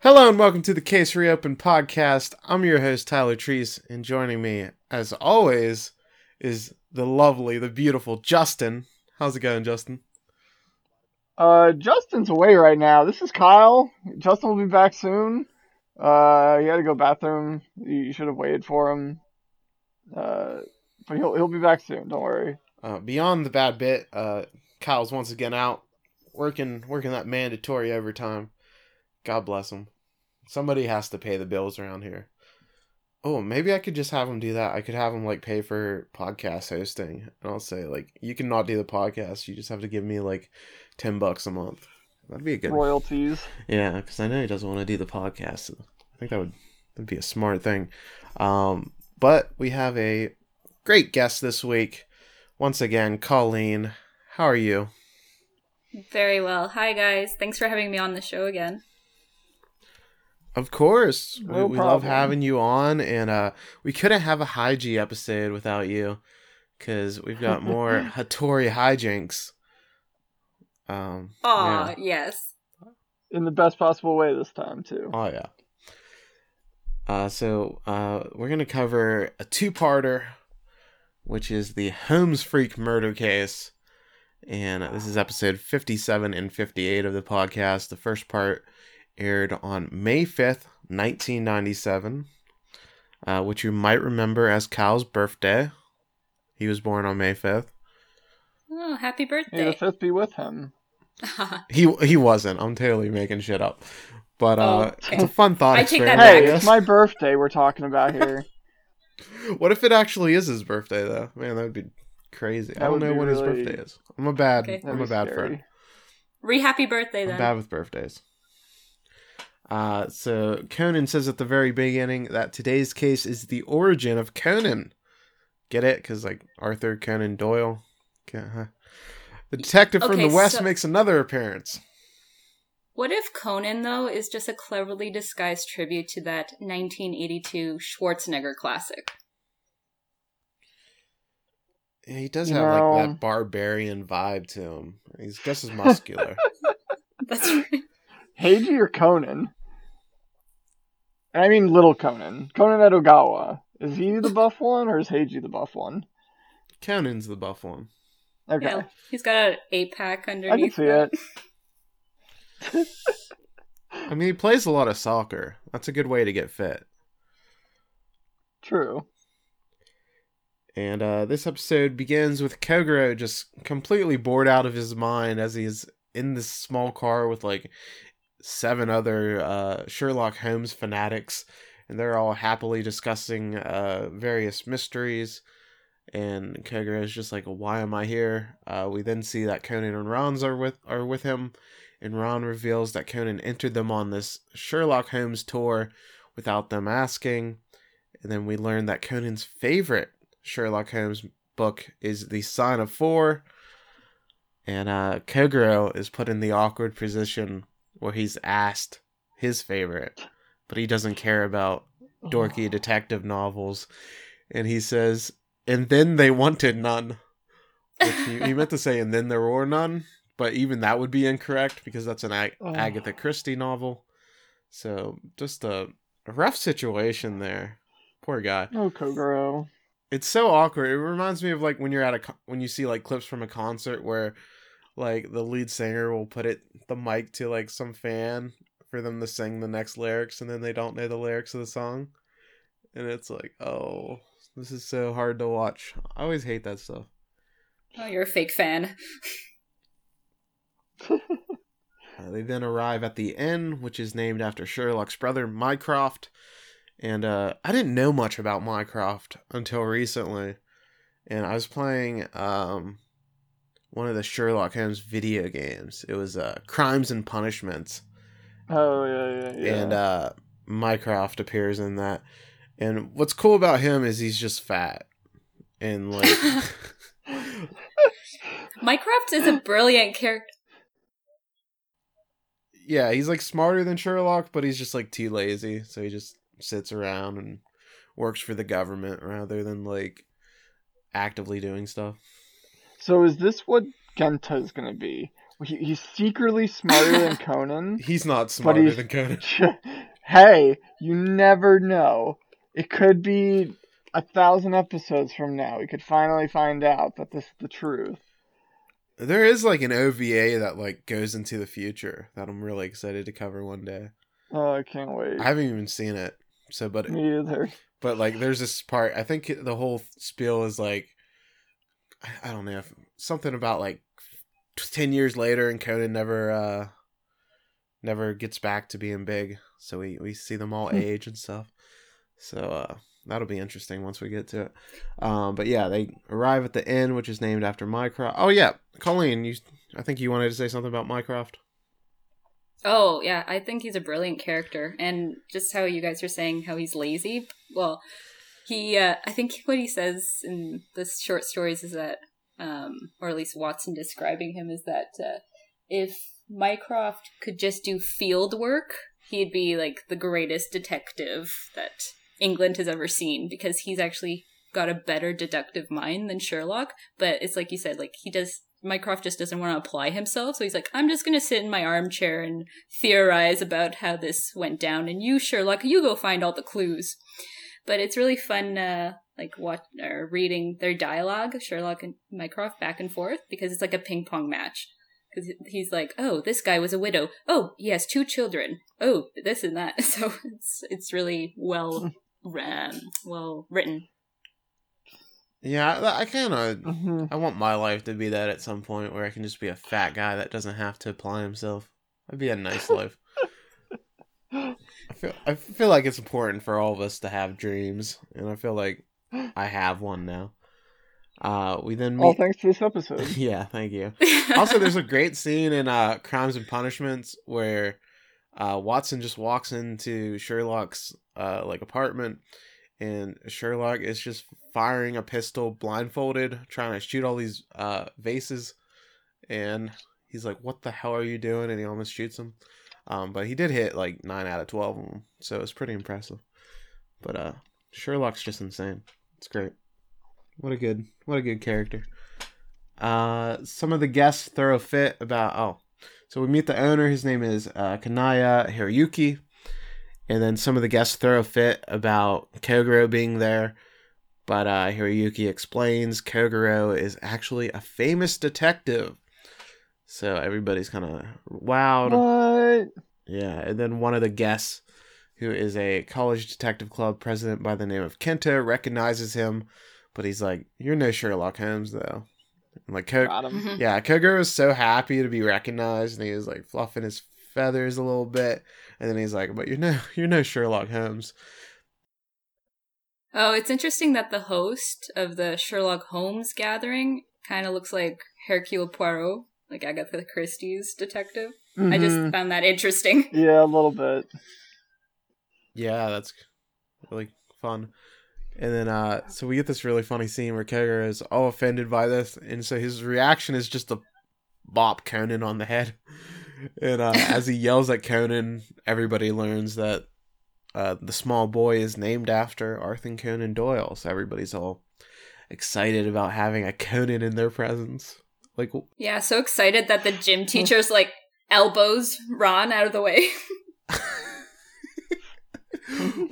Hello and welcome to the Case Reopened podcast. I'm your host Tyler Treese, and joining me, as always, is the lovely, the beautiful Justin. How's it going, Justin? Uh, Justin's away right now. This is Kyle. Justin will be back soon. Uh, he had to go bathroom. You should have waited for him. Uh, but he'll he'll be back soon. Don't worry. Uh, beyond the bad bit, uh, Kyle's once again out working working that mandatory overtime. God bless him. Somebody has to pay the bills around here. Oh, maybe I could just have him do that. I could have him like pay for podcast hosting, and I'll say like, you cannot do the podcast. You just have to give me like ten bucks a month. That'd be a good Royalties. Yeah, because I know he doesn't want to do the podcast. So I think that would that'd be a smart thing. Um, but we have a great guest this week. Once again, Colleen. How are you? Very well. Hi, guys. Thanks for having me on the show again. Of course. No we, we love having you on, and uh, we couldn't have a Heiji episode without you because we've got more Hattori hijinks. Um, Aw, yeah. yes. In the best possible way this time too. Oh yeah. Uh, so uh, we're gonna cover a two-parter, which is the Holmes Freak murder case, and this is episode fifty-seven and fifty-eight of the podcast. The first part aired on May fifth, nineteen ninety-seven, uh, which you might remember as Cal's birthday. He was born on May fifth. Oh, happy birthday. May the fifth be with him. He he wasn't. I'm totally making shit up, but uh, Oh, okay. it's a fun thought I take experiment. that I Hey, it's my birthday we're talking about here. What if it actually is his birthday though? Man, that would be crazy. I don't know what when his birthday is. I'm a bad Okay. I'm a bad scary. friend. Re happy birthday I'm then. bad with birthdays. Uh so Conan says at the very beginning that today's case is the origin of Conan. Get it? Cuz like Arthur Conan Doyle. Okay, huh. The detective from Okay, the West so- makes another appearance. What if Conan, though, is just a cleverly disguised tribute to that 1982 Schwarzenegger classic? Yeah, He does You have like that barbarian vibe to him. He's just as muscular. That's right. Heiji or Conan? I mean little Conan. Conan Edogawa. Is he the buff one or is Heiji the buff one? Conan's the buff one. Okay. Yeah, he's got an eight pack underneath. I can underneath. see it. I mean, he plays a lot of soccer. That's a good way to get fit. True. And uh, this episode begins with Kogoro just completely bored out of his mind as he's in this small car with like seven other uh, Sherlock Holmes fanatics, and they're all happily discussing uh, various mysteries. And Kogoro is just like, "Why am I here?" Uh, we then see that Conan and Ron's are with are with him, and Ron reveals that Conan entered them on this Sherlock Holmes tour without them asking. And then we learn that Conan's favorite Sherlock Holmes book is The Sign of Four. And uh, Kogoro is put in the awkward position where he's asked his favorite, but he doesn't care about oh. dorky detective novels. And he says, and then they wanted none. Which he, he meant to say, and then there were none, but even that would be incorrect because that's an Ag- Oh. Agatha Christie novel. So just a, a rough situation there. Poor guy. Oh, Kogoro. It's so awkward. It reminds me of like when you're at a co- when you see like clips from a concert where like the lead singer will put it the mic to like some fan for them to sing the next lyrics and then they don't know the lyrics of the song. And it's like, "Oh, this is so hard to watch." I always hate that stuff. Oh, you're a fake fan. Uh, they then arrive at the inn, which is named after Sherlock's brother, Mycroft. And uh, I didn't know much about Mycroft until recently. And I was playing um, one of the Sherlock Holmes video games. It was uh, Crimes and Punishments. Oh yeah, yeah, yeah. And uh, Mycroft appears in that. And what's cool about him is he's just fat. And like. Mycroft is a brilliant character. yeah, he's like smarter than Sherlock, but he's just like too lazy, so he just sits around and works for the government rather than like actively doing stuff. So is this what Genta is going to be? he, he's secretly smarter than Conan. He's not smarter he's- than Conan. hey, you never know. It could be a thousand episodes from now. We could finally find out that this is the truth. There is like an OVA that like goes into the future that I'm really excited to cover one day. Oh, I can't wait. I haven't even seen it. So, but Me either. but like there's this part. I think the whole spiel is like I- don't know if, something about like ten years later and Conan never uh never gets back to being big. So we we see them all Hmm. age and stuff. So uh that'll be interesting once we get to it. Um but yeah, they arrive at the inn which is named after Mycroft. Oh yeah, Colleen, you I think you wanted to say something about Mycroft. Oh, yeah, I think he's a brilliant character. And just how you guys are saying how he's lazy, well, he, uh, I think what he says in the short stories is that, um, or at least Watson describing him is that, uh, if Mycroft could just do field work, he'd be like the greatest detective that England has ever seen because he's actually got a better deductive mind than Sherlock. But it's like you said, like he does Mycroft just doesn't want to apply himself, so he's like, I'm just gonna sit in my armchair and theorize about how this went down, and you, Sherlock, you go find all the clues. But it's really fun, uh, like what or reading their dialogue, Sherlock and Mycroft back and forth, because it's like a ping pong match. Because he's like, oh, this guy was a widow. Oh, he has two children. Oh, this and that. So it's it's really well um, well written. Yeah, I, I kind of hmm I want my life to be that at some point where I can just be a fat guy that doesn't have to apply himself. That'd be a nice life. I feel I feel like it's important for all of us to have dreams, and I feel like I have one now. Uh, we then All thanks to this episode. yeah, thank you. Also, there's a great scene in uh, Crimes and Punishments where uh, Watson just walks into Sherlock's uh, like apartment, and Sherlock is just firing a pistol blindfolded, trying to shoot all these uh, vases, and he's like, "What the hell are you doing?" And he almost shoots him. Um, but he did hit like nine out of twelve of them, so it's pretty impressive. But uh, Sherlock's just insane. It's great. What a good, what a good character. Uh, some of the guests throw fit about oh, so we meet the owner. His name is uh, Kanaya Hiroyuki, and then some of the guests throw fit about Kogoro being there. But uh, Hiroyuki explains Kogoro is actually a famous detective. So everybody's kind of wowed. What? Yeah, and then one of the guests, who is a college detective club president by the name of Kento, recognizes him, but he's like, "You're no Sherlock Holmes, though." And like, Ko- Got him. Yeah, Kogoro was so happy to be recognized, and he was like fluffing his feathers a little bit, and then he's like, "But you're no, you're no Sherlock Holmes." Oh, it's interesting that the host of the Sherlock Holmes gathering kind of looks like Hercule Poirot, like Agatha Christie's detective. I just Mhm. found that interesting. Yeah, a little bit. Yeah, that's really fun. And then, uh, so we get this really funny scene where Kogoro is all offended by this, and so his reaction is just to bop Conan on the head. And uh, as he yells at Conan, everybody learns that uh, the small boy is named after Arthur Conan Doyle. So everybody's all excited about having a Conan in their presence. Like, Yeah, so excited that the gym teacher's like elbows Ron out of the way.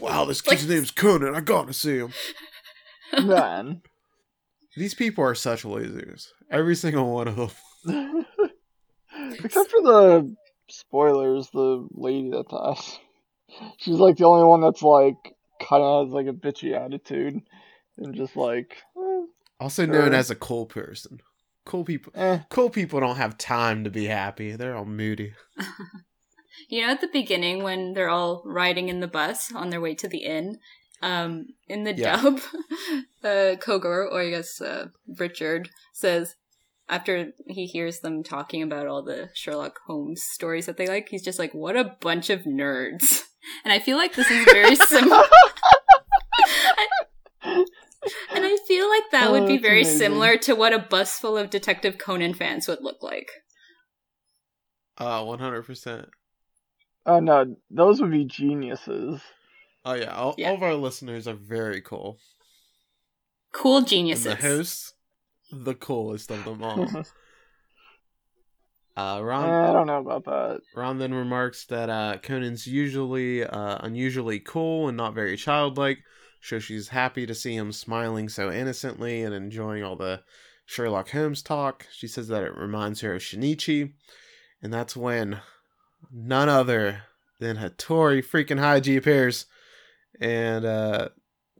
wow, this kid's name's Conan. I gotta see him. Man. These people are such losers. Every single one of them. Except for the spoilers, the lady that dies. She's like the only one that's like kind of has like a bitchy attitude and just like, eh, Also known Sure. as a cool person. Cool people. eh. Cool people don't have time to be happy. They're all moody. You know, at the beginning when they're all riding in the bus on their way to the inn, um, in the Yeah. dub, uh, Kogoro, or I guess uh, Richard, says after he hears them talking about all the Sherlock Holmes stories that they like, he's just like, "What a bunch of nerds." And I feel like this is very similar. And I feel like that Oh, would be very amazing. similar to what a bus full of Detective Conan fans would look like. Uh, 100%. Oh no, those would be geniuses. Oh, yeah. All, Yeah. all of our listeners are very cool. Cool And geniuses. the hosts, the coolest of them all. Uh, Eh, Ron I don't know about that. Ron then remarks that uh, Conan's usually uh, unusually cool and not very childlike, so she's happy to see him smiling so innocently and enjoying all the Sherlock Holmes talk. She says that it reminds her of Shinichi, and that's when none other than Hattori freaking Heiji appears, and uh,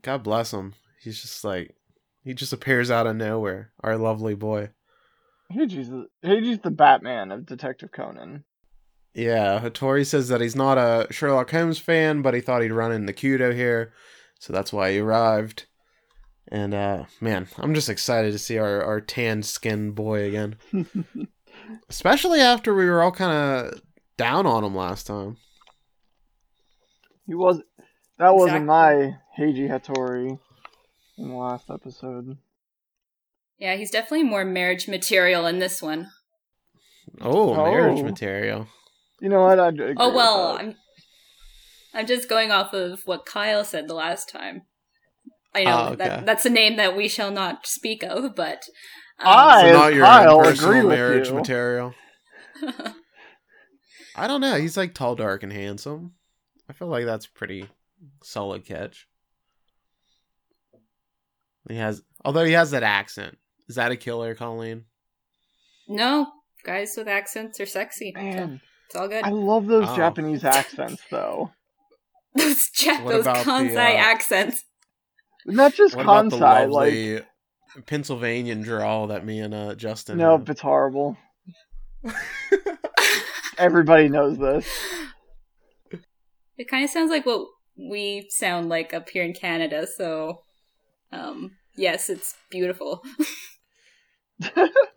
God bless him. He's just like he just appears out of nowhere. Our lovely boy. Heiji's the, Heiji's the Batman of Detective Conan. Yeah, Hattori says that he's not a Sherlock Holmes fan, but he thought he'd run into Kudo here, so that's why he arrived. And uh man, I'm just excited to see our our tanned skinned boy again. Especially after we were all kind of down on him last time. He was. That wasn't Exactly. my Heiji Hattori in the last episode. Yeah, he's definitely more marriage material in this one. Oh, marriage Oh. material. You know what? I agree Oh with well, that. I'm I'm just going off of what Kyle said the last time. I know Oh, okay. that that's a name that we shall not speak of, but um, I- So not your Kyle, agree personal with marriage you. material. I don't know. He's like tall, dark, and handsome. I feel like that's pretty solid catch. He has, although he has that accent. Is that a killer, Colleen? no guys with accents are sexy. so Man, it's all good. I love those Oh. Japanese accents, though. those ja- What those about the, Kansai uh, accents. Not just What about the Kansai, like lovely Pennsylvanian drawl that me and uh, Justin? nope, have? it's horrible. Everybody knows this. It kind of sounds like what we sound like up here in Canada. So, um, yes, it's beautiful.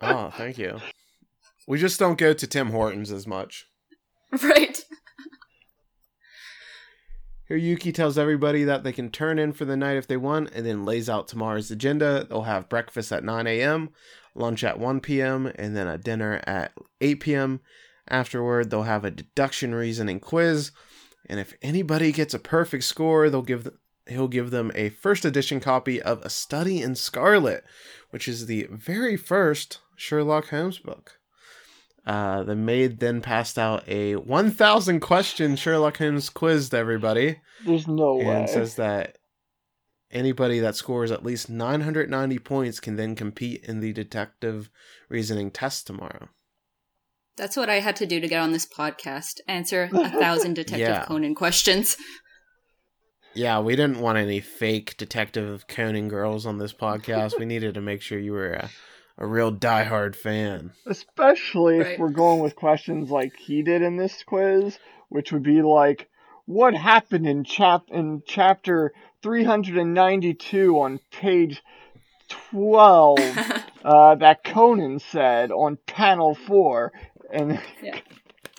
oh, thank you. We just don't go to Tim Hortons as much. right. Hiroyuki tells everybody that they can turn in for the night if they want, and then lays out tomorrow's agenda. They'll have breakfast at 9 a.m., lunch at 1 p.m., and then a dinner at 8 p.m. Afterward, they'll have a deduction reasoning quiz, and if anybody gets a perfect score, they'll give th- he'll give them a first edition copy of A Study in Scarlet, which is the very first Sherlock Holmes book. Uh, the maid then passed out a 1,000 question Sherlock Holmes quiz to everybody There's no way. and says that anybody that scores at least 990 points can then compete in the detective reasoning test tomorrow. That's what I had to do to get on this podcast. Answer a thousand Detective Yeah. Conan questions. Yeah, we didn't want any fake detective Conan girls on this podcast. we needed to make sure you were a, a real diehard fan. Especially Right. if we're going with questions like he did in this quiz, which would be like, what happened in chap in chapter 392 on page 12 uh, that Conan said on panel 4 and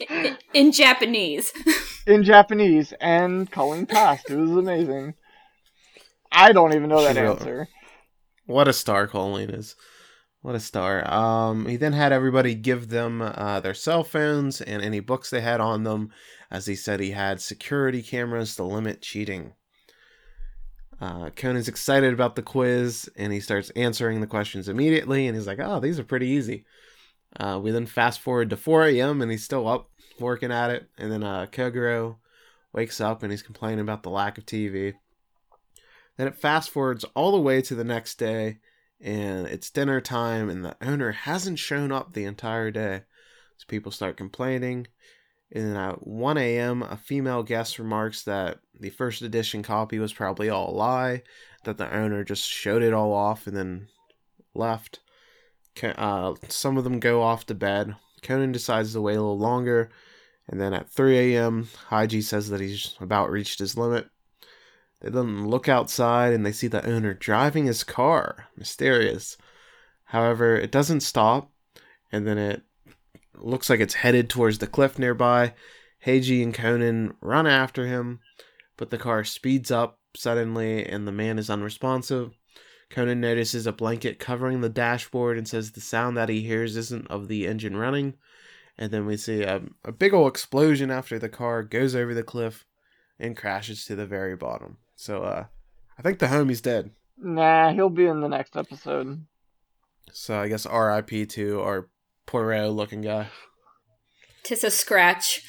in, in Japanese. in Japanese and Colleen passed. It was amazing. I don't even know that Sure. answer. What a star Colleen is. What a star. Um, he then had everybody give them uh, their cell phones and any books they had on them, as he said he had security cameras to limit cheating. Uh, Conan's excited about the quiz and he starts answering the questions immediately. And he's like, "Oh, these are pretty easy." Uh, we then fast forward to 4 a.m. and he's still up working at it. And then uh, Kogoro wakes up and he's complaining about the lack of TV. Then it fast forwards all the way to the next day, and it's dinner time, and the owner hasn't shown up the entire day. So people start complaining. And at 1 a.m., a female guest remarks that the first edition copy was probably all a lie, that the owner just showed it all off and then left. Uh, some of them go off to bed. Conan decides to wait a little longer, and then at 3 a.m., Heiji says that he's about reached his limit. They then look outside and they see the owner driving his car. Mysterious. However, it doesn't stop, and then it looks like it's headed towards the cliff nearby. Heiji and Conan run after him, but the car speeds up suddenly and the man is unresponsive. Conan notices a blanket covering the dashboard and says the sound that he hears isn't of the engine running. And then we see a, a big ol' explosion after the car goes over the cliff and crashes to the very bottom. So uh I think the homie's dead. Nah, he'll be in the next episode. So I guess RIP to our Poirot looking guy. Tis a scratch.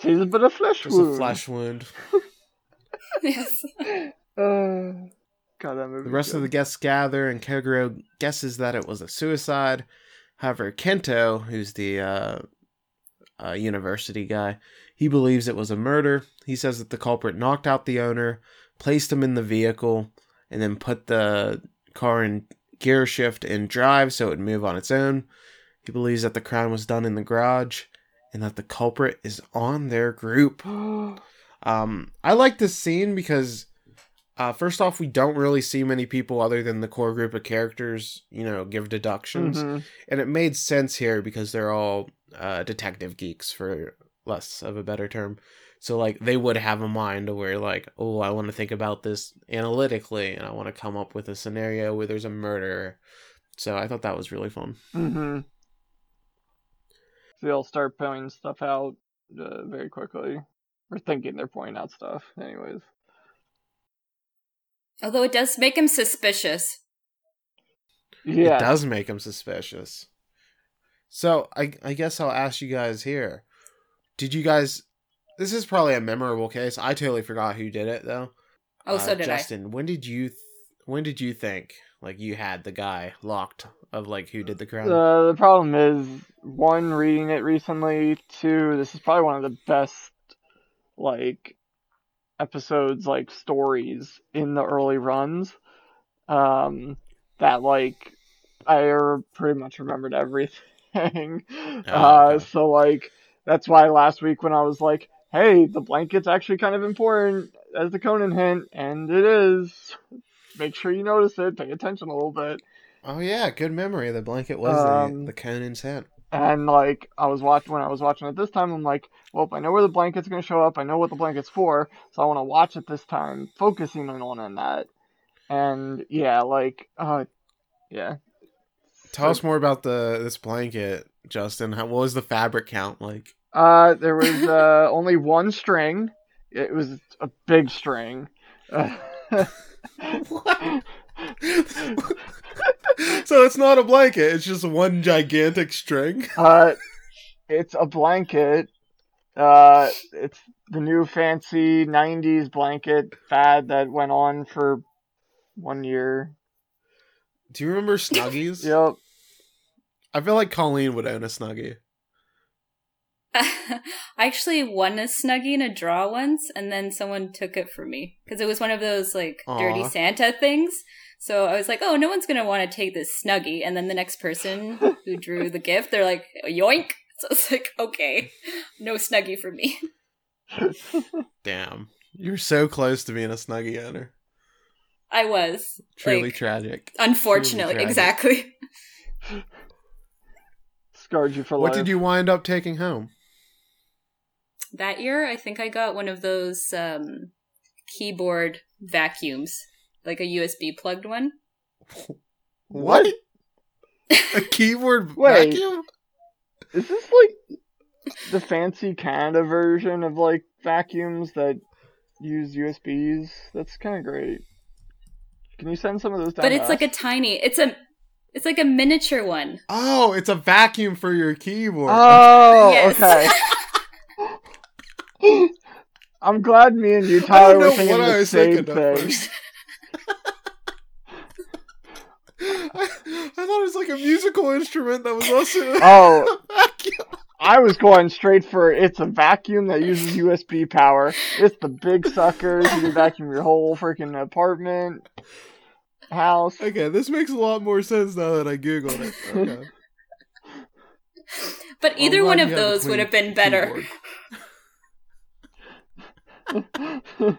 Tis but a flesh Just wound. a flesh wound. yes. Uh, God, that movie. The rest of the guests gather, and Kogoro guesses that it was a suicide. However, Kento, who's the uh, uh, university guy, he believes it was a murder. He says that the culprit knocked out the owner, placed him in the vehicle, and then put the car in gear shift and drive so it would move on its own. He believes that the crime was done in the garage and that the culprit is on their group. Um, I like this scene because, uh, first off, we don't really see many people other than the core group of characters, you know, give deductions, Mhm. and it made sense here because they're all uh, detective geeks, for less of a better term. So like they would have a mind where like, oh, I want to think about this analytically, and I want to come up with a scenario where there's a murder. So I thought that was really fun. Mm-hmm. So they'll start pointing stuff out uh, very quickly. Or thinking they're pointing out stuff, anyways. Although it does make him suspicious. Yeah. It does make him suspicious. So I I guess I'll ask you guys here. Did you guys this is probably a memorable case. I totally forgot who did it though. Oh, Uh, so did Justin, when did you th- when did you think like you had the guy locked of like who did the crime? Uh, the problem is, one, reading it recently. Two, this is probably one of the best, like, episodes, like, stories in the early runs. Um, that, like, I er- pretty much remembered everything. uh, okay. so, like, that's why last week when I was like, hey, the blanket's actually kind of important as the Conan hint, and it is. Make sure you notice it, pay attention a little bit. oh yeah, good memory. The blanket was Um, the, the Conan's hint. And like I was watching when I was watching it this time, I'm like, well, I know where the blanket's gonna show up. I know what the blanket's for, so I want to watch it this time, focusing on on that. And yeah, like, uh, yeah. Tell us more about the this blanket, Justin. How, what was the fabric count like? Uh, there was uh only one string. It was a big string. Uh, What? so it's not a blanket; it's just one gigantic string. uh, it's a blanket. Uh, it's the new fancy '90s blanket fad that went on for one year. Do you remember Snuggies? Yep. I feel like Colleen would own a Snuggie. I actually won a snuggie in a draw once, and then someone took it from me because it was one of those like dirty Santa things. So I was like, "Oh, no one's gonna want to take this snuggie." And then the next person who drew the gift, they're like, "Yoink!" So it's like, "Okay, no snuggie for me." Damn, you're so close to being a Snuggie owner. I was Truly Like, tragic. unfortunately, tragic. exactly. Scarred you for life. What did you wind up taking home? That year, I think I got one of those um, keyboard vacuums, like a USB plugged one. What? a keyboard Wait. vacuum? Is this like the fancy Canada version of like vacuums that use USBs? That's kind of great. Can you send some of those down? but to it's like a tiny. It's a. It's like a miniature one. Oh, it's a vacuum for your keyboard. Oh, Yes. okay. I'm glad me and you, Tyler, were know thinking the same thing. I, I thought it was like a musical instrument that was also Oh. a vacuum. I was going straight for it's a vacuum that uses USB power. It's the big suckers. You can vacuum your whole freaking apartment, house. Okay, this makes a lot more sense now that I googled it. Okay. But either I'm one glad of you have a those would have been better. Keyboard.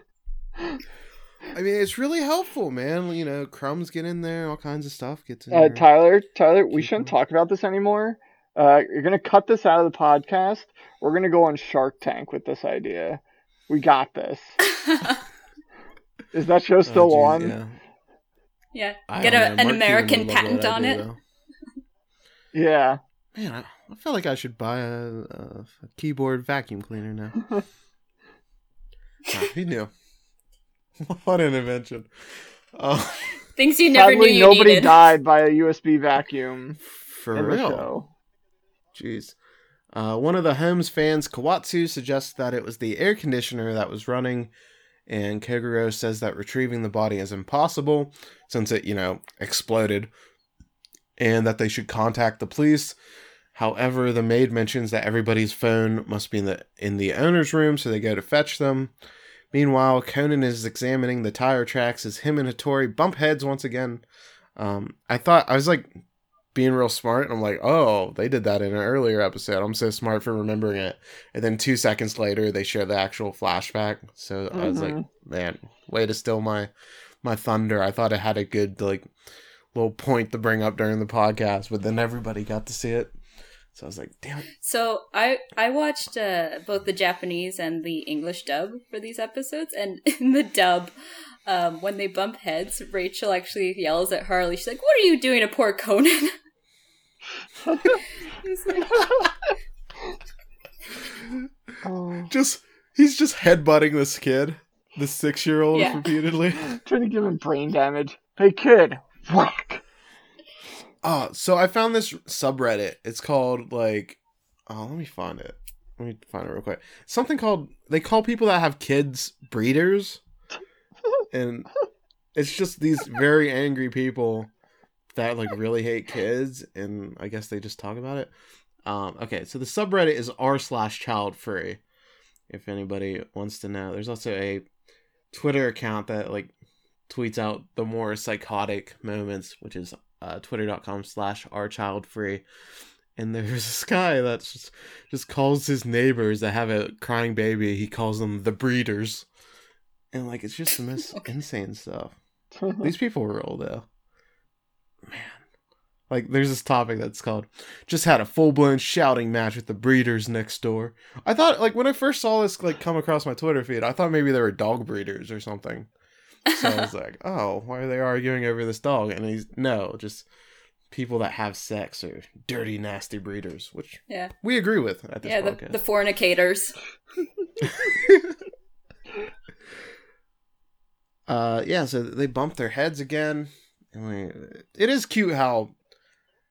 I mean, it's really helpful, man. You know, crumbs get in there, all kinds of stuff gets in Uh, there. Tyler, Tyler, we shouldn't Keyboard. talk about this anymore. Uh, you're gonna cut this out of the podcast. We're gonna go on Shark Tank with this idea. We got this. Is that show Oh, still geez, on? yeah. yeah, I get a, an Mark American patent on idea, it. though. Yeah. Man, I, I feel like I should buy a, a, a keyboard vacuum cleaner now. Ah, who knew? what an invention. Uh, Things you never Sadly, knew you nobody needed. died by a USB vacuum for in the real. show. Jeez. Uh, one of the Holmes fans, Kawatsu, suggests that it was the air conditioner that was running, and Kogoro says that retrieving the body is impossible since it, you know, exploded, and that they should contact the police. However, the maid mentions that everybody's phone must be in the in the owner's room, so they go to fetch them. Meanwhile, Conan is examining the tire tracks as him and Hattori bump heads once again. Um, I thought I was like being real smart, and I'm like, oh, they did that in an earlier episode. I'm so smart for remembering it. And then two seconds later, they show the actual flashback. So I was like, man, way to steal my my thunder. I thought it had a good like little point to bring up during the podcast, but then everybody got to see it. So I was like, damn it. So I I watched uh, both the Japanese and the English dub for these episodes, and in the dub, um, when they bump heads, Rachel actually yells at Harley. She's like, "What are you doing to poor Conan?" He's like, Oh, Just he's just headbutting this kid, the six year old Yeah. repeatedly. trying to give him brain damage. Hey kid, whack. Oh, so I found this subreddit. It's called like oh, let me find it. Let me find it real quick. Something called they call people that have kids breeders. And it's just these very angry people that like really hate kids and I guess they just talk about it. Um okay, so the subreddit is r slash child free. If anybody wants to know. There's also a Twitter account that like tweets out the more psychotic moments, which is uh, twitter.com slash our child free and there's this guy that just, just calls his neighbors that have a crying baby. He calls them the breeders. And like it's just the most insane stuff. These people are real though. Man. Like there's this topic that's called just had a full-blown shouting match with the breeders next door. I thought like when i first saw this like come across my twitter feed i thought maybe they were dog breeders or something so I was like, oh, why are they arguing over this dog? And he's no, just people that have sex are dirty, nasty breeders, which yeah, we agree with at this yeah, the, the fornicators. uh, yeah, so they bump their heads again. I mean, it is cute how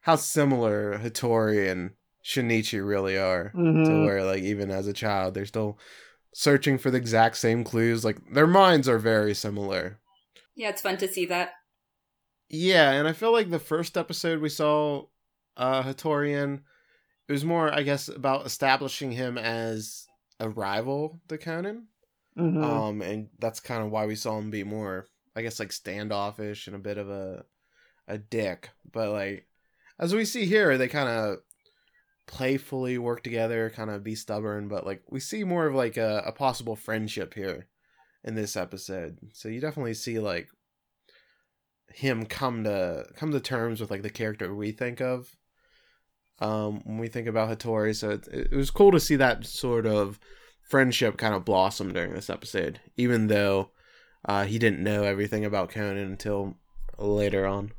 how similar Hattori and Shinichi really are. To Mhm. where, like, even as a child, they're still searching for the exact same clues. Like, their minds are very similar. Yeah, it's fun to see that. Yeah, and I feel like the first episode we saw uh Hatorian, it was more, I guess, about establishing him as a rival to Conan. Mhm. Um, and that's kind of why we saw him be more, I guess, like standoffish and a bit of a a dick. But like, as we see here, they kind of playfully work together, kind of be stubborn. But like, we see more of like a, a possible friendship here in this episode. So you definitely see like him come to come to terms with like the character we think of um when we think about Hattori so it, it was cool to see that sort of friendship kind of blossom during this episode even though uh he didn't know everything about Conan until later on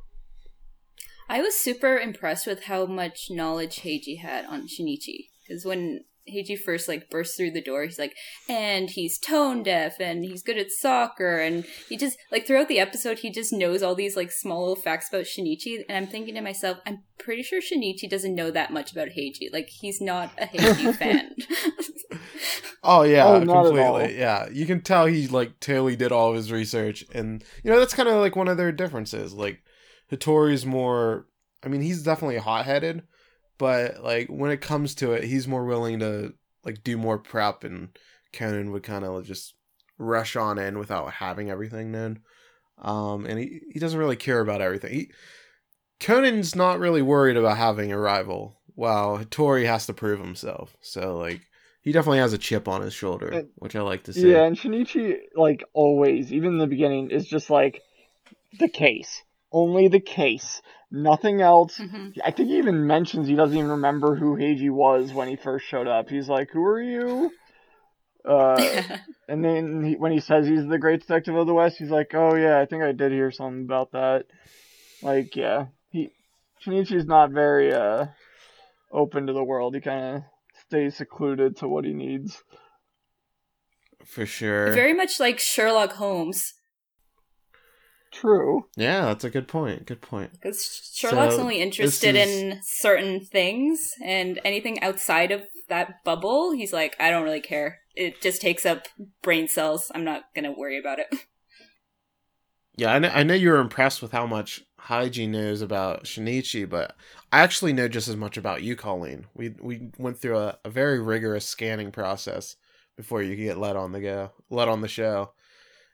I was super impressed with how much knowledge Heiji had on Shinichi. Because when Heiji first like burst through the door, he's like, and he's tone deaf and he's good at soccer and he just like throughout the episode he just knows all these like small little facts about Shinichi and I'm thinking to myself, I'm pretty sure Shinichi doesn't know that much about Heiji. Like he's not a Heiji fan. Oh yeah, Oh, not at all. completely. Yeah, you can tell he like totally did all of his research, and you know that's kind of like one of their differences. Like Hattori's more. I mean, he's definitely hot headed, but like when it comes to it, he's more willing to like do more prep, and Conan would kind of just rush on in without having everything known. Um, and he he doesn't really care about everything. He Conan's not really worried about having a rival, while Hattori has to prove himself. So like he definitely has a chip on his shoulder, And- which I like to see. Yeah, and Shinichi, like always, even in the beginning, is just like the case. Only the case. Nothing else. Mhm. I think he even mentions he doesn't even remember who Heiji was when he first showed up. He's like, "Who are you?" Uh, and then he, when he says he's the great detective of the West, he's like, "Oh yeah, I think I did hear something about that." Like, yeah, he Shinichi's not very uh open to the world. He kind of stays secluded to what he needs. For sure. Very much like Sherlock Holmes. True. Yeah, that's a good point. Good point. Because Sherlock's So, only interested is- in certain things, and anything outside of that bubble, he's like, I don't really care. It just takes up brain cells. I'm not gonna worry about it. Yeah, I know, I know you were impressed with how much Heiji knows about Shinichi, but I actually know just as much about you, Colleen. We we went through a, a very rigorous scanning process before you could get let on the go, let on the show.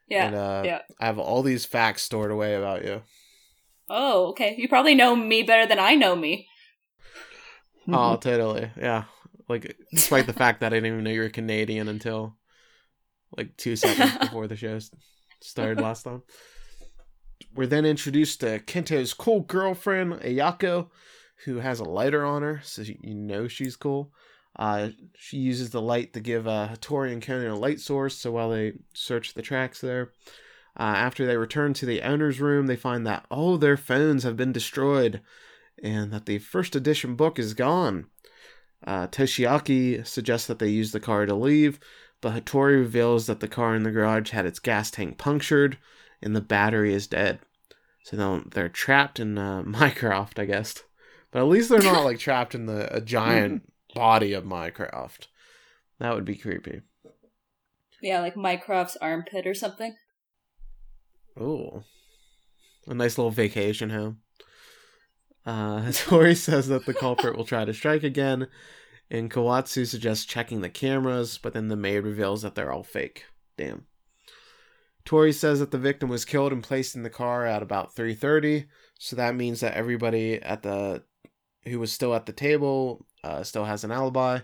Yeah. and, uh, yeah. I have all these facts stored away about you. Oh, okay. You probably know me better than I know me. Oh, totally. Yeah. Like, despite the fact that I didn't even know you were Canadian until like two seconds before the show started last time. We're then introduced to Kento's cool girlfriend, Ayako, who has a lighter on her, so you know she's cool. Uh, she uses the light to give uh, Hattori and Conan a light source, so while they search the tracks there, uh, after they return to the owner's room, they find that all their phones have been destroyed and that the first edition book is gone. Uh, Toshiaki suggests that they use the car to leave, but Hattori reveals that the car in the garage had its gas tank punctured and the battery is dead. So they're trapped in uh, I guess. But at least they're not like trapped in the a giant body of Mycroft. That would be creepy. Yeah, like Mycroft's armpit or something. Ooh. A nice little vacation home. Uh, Tori says that the culprit will try to strike again, and Kawatsu suggests checking the cameras, but then the maid reveals that they're all fake. Damn. Tori says that the victim was killed and placed in the car at about 3:30, so that means that everybody at the who was still at the table uh, still has an alibi.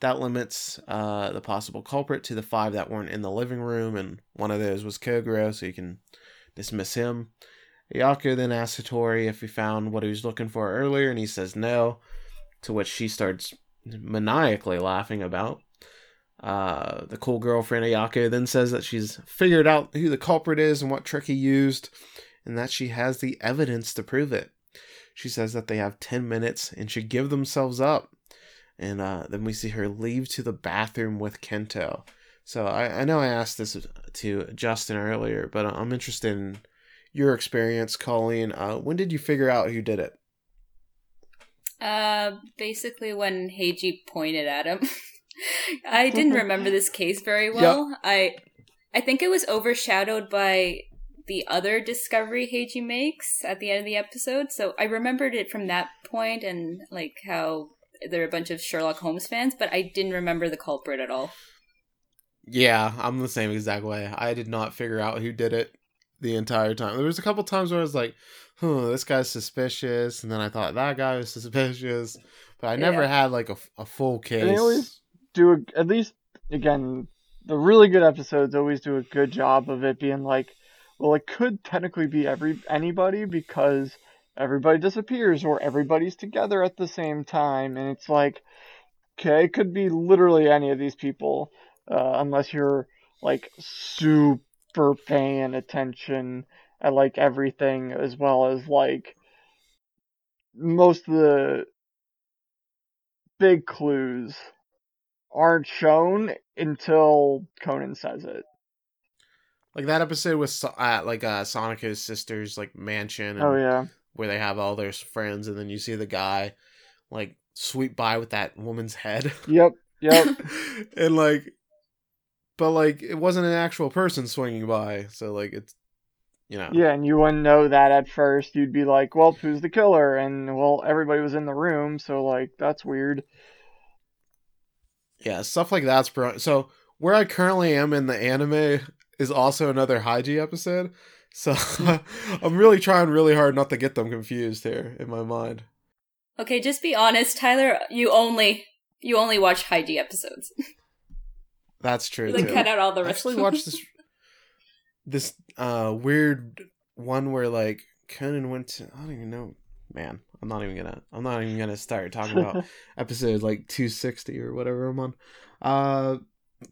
That limits uh, the possible culprit to the five that weren't in the living room, and one of those was Kogoro, so you can dismiss him. Ayako then asks Hattori if he found what he was looking for earlier, and he says no, to which she starts maniacally laughing about. Uh, the cool girlfriend of Ayako then says that she's figured out who the culprit is and what trick he used, and that she has the evidence to prove it. She says that they have 10 minutes and should give themselves up. And uh, then we see her leave to the bathroom with Kento. So I, I know I asked this to Justin earlier, but I'm interested in your experience, Colleen. Uh, when did you figure out who did it? Uh, basically when Heiji pointed at him. I didn't remember this case very well. I I think it was overshadowed by the other discovery Heiji makes at the end of the episode. So I remembered it from that point and like how there are a bunch of Sherlock Holmes fans, but I didn't remember the culprit at all. Yeah, I'm the same exact way. I did not figure out who did it the entire time. There was a couple times where I was like, "Huh, this guy's suspicious," and then I thought that guy was suspicious, but I never Yeah. had like a, a full case. they always do a, at least again the really good episodes always do a good job of it being like well it could technically be every anybody because everybody disappears or everybody's together at the same time and it's like okay it could be literally any of these people uh, unless you're like super paying attention at like everything as well as like most of the big clues aren't shown until Conan says it. Like that episode with uh, like uh, Sonoko's sister's like mansion. And Oh yeah. where they have all their friends, and then you see the guy like sweep by with that woman's head. Yep. Yep. and like, but like it wasn't an actual person swinging by, so like it's you know yeah, and you wouldn't know that at first. You'd be like, "Well, who's the killer?" And well, everybody was in the room, so like that's weird. yeah stuff like that's bro. So where I currently am in the anime is also another Heiji episode. So I'm really trying really hard not to get them confused here in my mind. Okay, just be honest, Tyler. You only you only watch Heiji episodes. That's true. like too. cut out all the I rest. actually watched this this uh weird one where like Conan went to I don't even know man I'm not even gonna I'm not even gonna start talking about episode like 260 or whatever I'm on uh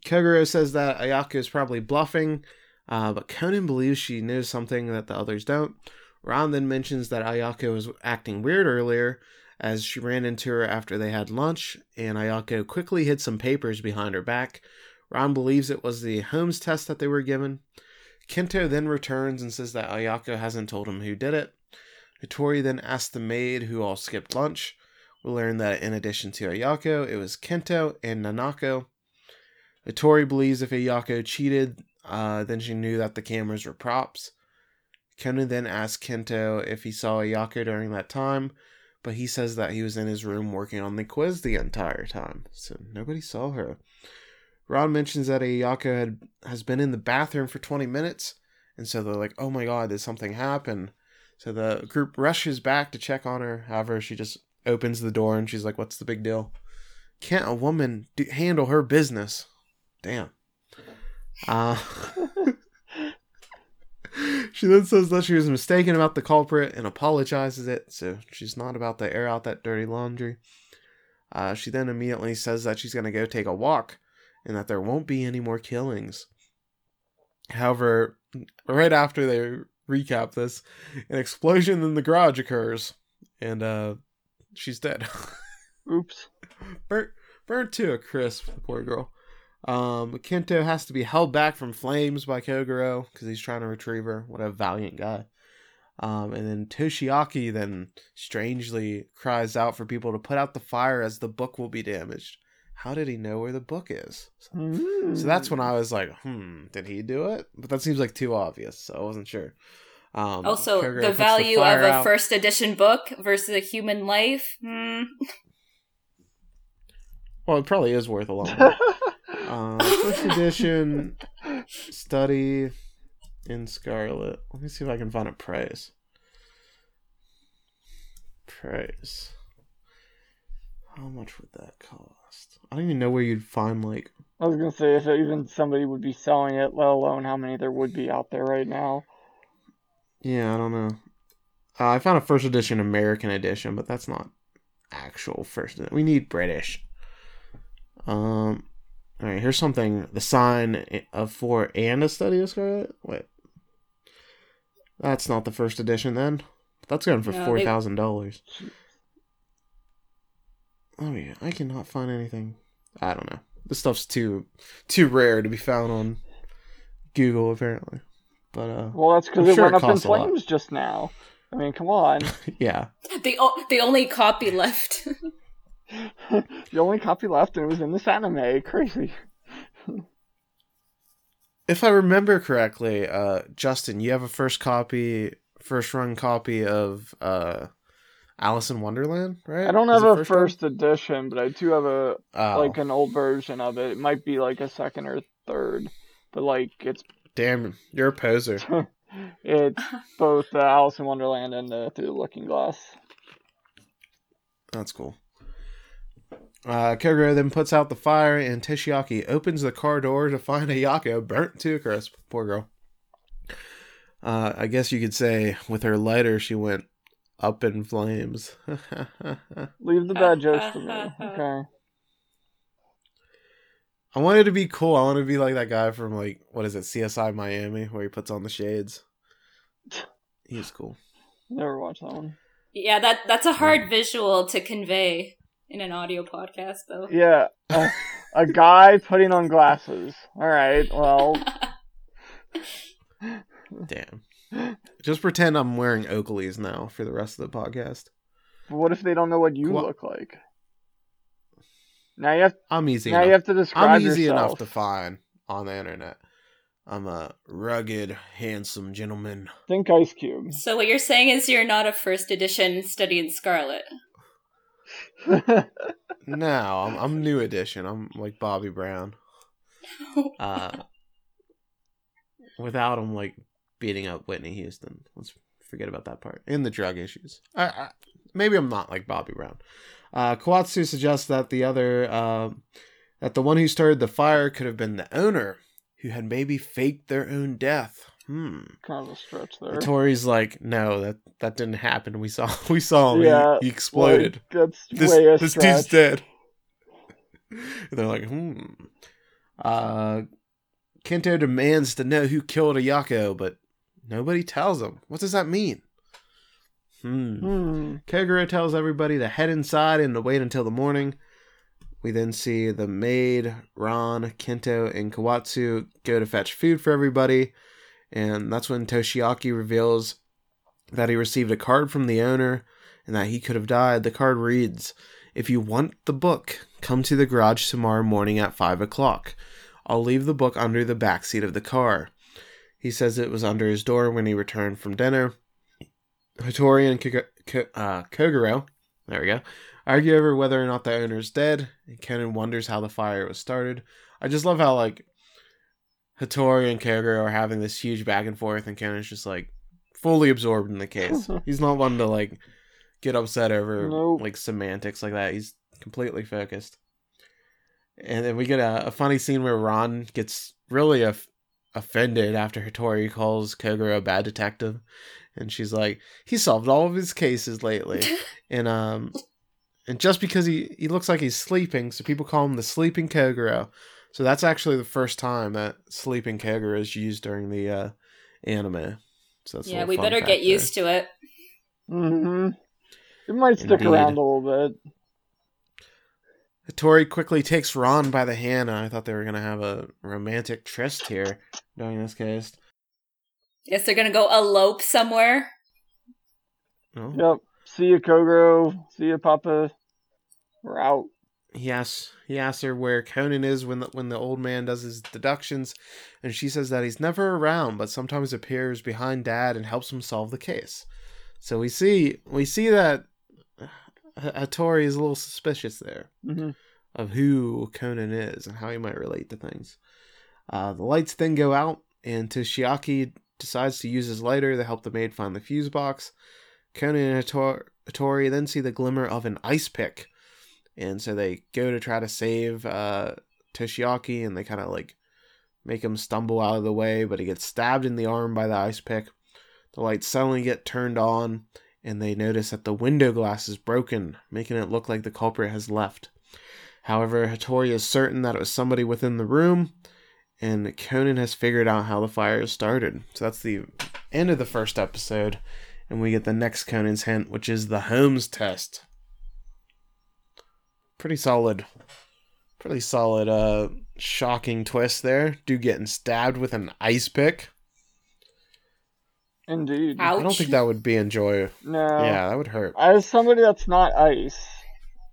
Kogoro says that Ayako is probably bluffing uh but Conan believes she knows something that the others don't Ron then mentions that Ayako was acting weird earlier as she ran into her after they had lunch and Ayako quickly hid some papers behind her back Ron believes it was the Holmes test that they were given. Kento then returns and says that Ayako hasn't told him who did it. Hattori then asks the maid who all skipped lunch. We learn that in addition to Ayako, it was Kento and Nanako. Hattori believes if Ayako cheated, uh, then she knew that the cameras were props. Conan then asks Kento if he saw Ayako during that time, but he says that he was in his room working on the quiz the entire time, so nobody saw her. Ron mentions that Ayako had has been in the bathroom for 20 minutes, and so they're like, "Oh my god, did something happen?" So the group rushes back to check on her. However, she just opens the door and she's like, "What's the big deal? Can't a woman do- handle her business?" Damn. Uh, she then says that she was mistaken about the culprit and apologizes it, so she's not about to air out that dirty laundry. Uh, she then immediately says that she's going to go take a walk and that there won't be any more killings. However, right after they recap this, an explosion in the garage occurs, and uh, she's dead. Oops. burnt, burnt to a crisp, the poor girl. Um, Kento has to be held back from flames by Kogoro because he's trying to retrieve her. What a valiant guy. Um, and then Toshiaki then strangely cries out for people to put out the fire as the book will be damaged. How did he know where the book is? So that's when I was like, hmm, did he do it? But that seems like too obvious, so I wasn't sure. Um, Also, Kogoro the puts value of a out. first edition book versus a human life. Hmm. Well, it probably is worth a lot. Uh, first edition study in Scarlet. Let me see if I can find a price. Price. How much would that cost? I don't even know where you'd find like. I was gonna say if even somebody would be selling it, let alone how many there would be out there right now. Yeah, I don't know. Uh, I found a first edition American edition, but that's not actual first. Edition. We need British. Um. All right, here's something. The sign of four and a study of Scarlet. Wait, that's not the first edition then. That's going for No, four they- thousand dollars. Oh yeah, I cannot find anything. I don't know. This stuff's too too rare to be found on Google apparently. But uh, Well, that's because I'm it sure went it up in costs a lot. flames just now. I mean, come on. yeah. The o- the only copy left. the only copy left, and it was in this anime. Crazy. If I remember correctly, uh, Justin, you have a first copy, first run copy of uh, Alice in Wonderland, right? I don't Is have a first run? edition, but I do have a Oh, like an old version of it. It might be like a second or third, but like it's damn, you're a poser. it's both uh, Alice in Wonderland and uh, Through the Looking Glass. That's cool. Uh, Kogoro then puts out the fire, and Toshiaki opens the car door to find Ayako burnt to a crisp. Poor girl. Uh, I guess you could say with her lighter, she went up in flames. Leave the bad jokes to me, okay? I wanted to be cool. I wanted to be like that guy from like what is it, CSI Miami, where he puts on the shades. He's cool. Never watched that one. yeah, that that's a hard visual to convey in an audio podcast, though. Yeah, a, a guy putting on glasses. All right, well, Damn. Just pretend I'm wearing Oakleys now for the rest of the podcast. what if they don't know what you Cool. look like? Now you have I'm easy. now enough. you have to describe I'm easy yourself. enough to find on the internet. I'm a rugged, handsome gentleman. Think Ice Cube. So what you're saying is you're not a first edition study in Scarlet. No, I'm, I'm new edition. I'm like Bobby Brown. Uh, without him like beating up Whitney Houston. Let's forget about that part. And the drug issues. I, I, maybe I'm not like Bobby Brown. Uh, Kawatsu suggests that the other, uh, that the one who started the fire could have been the owner, who had maybe faked their own death. Hmm. kind of a stretch there. Tori's like, no, that that didn't happen. We saw, we saw him. Yeah, he, exploded. Like, that's this way a this stretch. dude's dead. And they're like, hmm. Uh, Kento demands to know who killed Ayako, but nobody tells him. What does that mean? Hmm. Hmm. Kogoro tells everybody to head inside and to wait until the morning. We then see the maid, Ran, Kento, and Kawatsu go to fetch food for everybody. And that's when Toshiaki reveals that he received a card from the owner and that he could have died. The card reads If you want the book, come to the garage tomorrow morning at 5 o'clock. I'll leave the book under the back seat of the car. He says it was under his door when he returned from dinner. Hattori and uh, Kogoro, there we go, argue over whether or not the owner is dead, Conan wonders how the fire was started. I just love how, like, Hattori and Kogoro are having this huge back and forth, and Conan's just, like, fully absorbed in the case. He's not one to, like, get upset over, Nope. like, semantics like that. He's completely focused. And then we get a, a funny scene where Ran gets really off- offended after Hattori calls Kogoro a bad detective. And she's like, he solved all of his cases lately. and um and just because he, he looks like he's sleeping, so people call him the sleeping Kogoro. So that's actually the first time that sleeping Kogoro is used during the uh anime. So that's yeah, we better fact get there. used to it. hmm It might stick Indeed. around a little bit. Hattori quickly takes Ran by the hand, and I thought they were gonna have a romantic tryst here during this case. Yes, they're gonna go elope somewhere. Oh. Yep. See you, Kogoro. See you, Papa. We're out. He asks he asks her where Conan is when the, when the old man does his deductions, and she says that he's never around, but sometimes appears behind Dad and helps him solve the case. So we see we see that Hattori is a little suspicious there hmm of who Conan is and how he might relate to things. Uh, the lights then go out, and Toshiaki decides to use his lighter to help the maid find the fuse box. Conan and Hattori then see the glimmer of an ice pick, and so they go to try to save uh, Toshiaki, and they kind of like make him stumble out of the way, but he gets stabbed in the arm by the ice pick. The lights suddenly get turned on, and they notice that the window glass is broken, making it look like the culprit has left. However, Hattori is certain that it was somebody within the room, and Conan has figured out how the fire started. So that's the end of the first episode, and we get the next Conan's hint, which is the Holmes test. Pretty solid, pretty solid, uh, shocking twist there. Dude getting stabbed with an ice pick. Indeed. Ouch. I don't think that would be enjoyable. No. Yeah, that would hurt. As somebody that's not ice,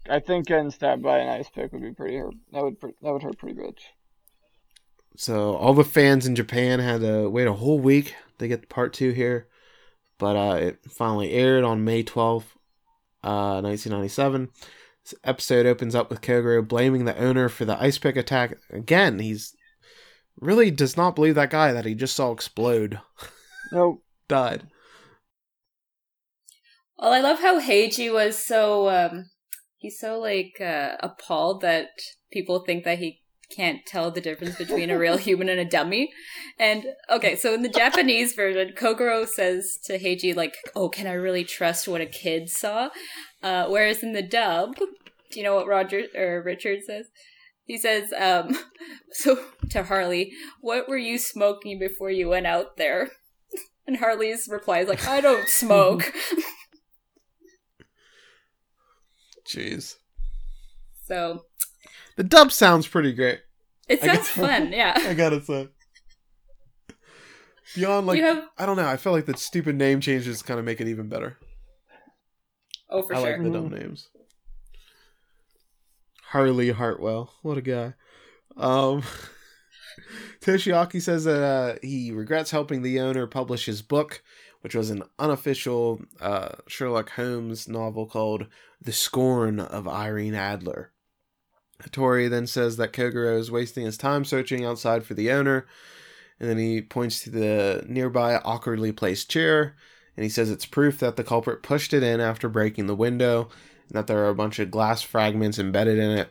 I think getting stabbed by an ice pick would be pretty hurt. That would pre- that would hurt pretty much. So all the fans in Japan had to wait a whole week to get part two here, but uh, it finally aired on May twelfth, uh, nineteen ninety seven. This episode opens up with Kogoro blaming the owner for the ice pick attack. Again, he's really does not believe that guy that he just saw explode Nope. died. Well, I love how Heiji was so um he's so like uh, appalled that people think that he can't tell the difference between a real human and a dummy. And okay, so in the Japanese version, Kogoro says to Heiji like, "Oh, can I really trust what a kid saw?" Uh, whereas in the dub, do you know what Roger or Richard says? He says, um, so to Harley, what were you smoking before you went out there? And Harley's reply is like, I don't smoke. Jeez, so the dub sounds pretty great. it sounds fun, yeah. I gotta say. Beyond like have I don't know, I feel like the stupid name changes kind of make it even better. oh for I sure. like the dumb names. Harley Hartwell, what a guy. Um, Toshiaki says that uh, he regrets helping the owner publish his book, which was an unofficial uh, Sherlock Holmes novel called "The Scorn of Irene Adler." Hattori then says that Kogoro is wasting his time searching outside for the owner, and then he points to the nearby awkwardly placed chair, and he says it's proof that the culprit pushed it in after breaking the window, and that there are a bunch of glass fragments embedded in it,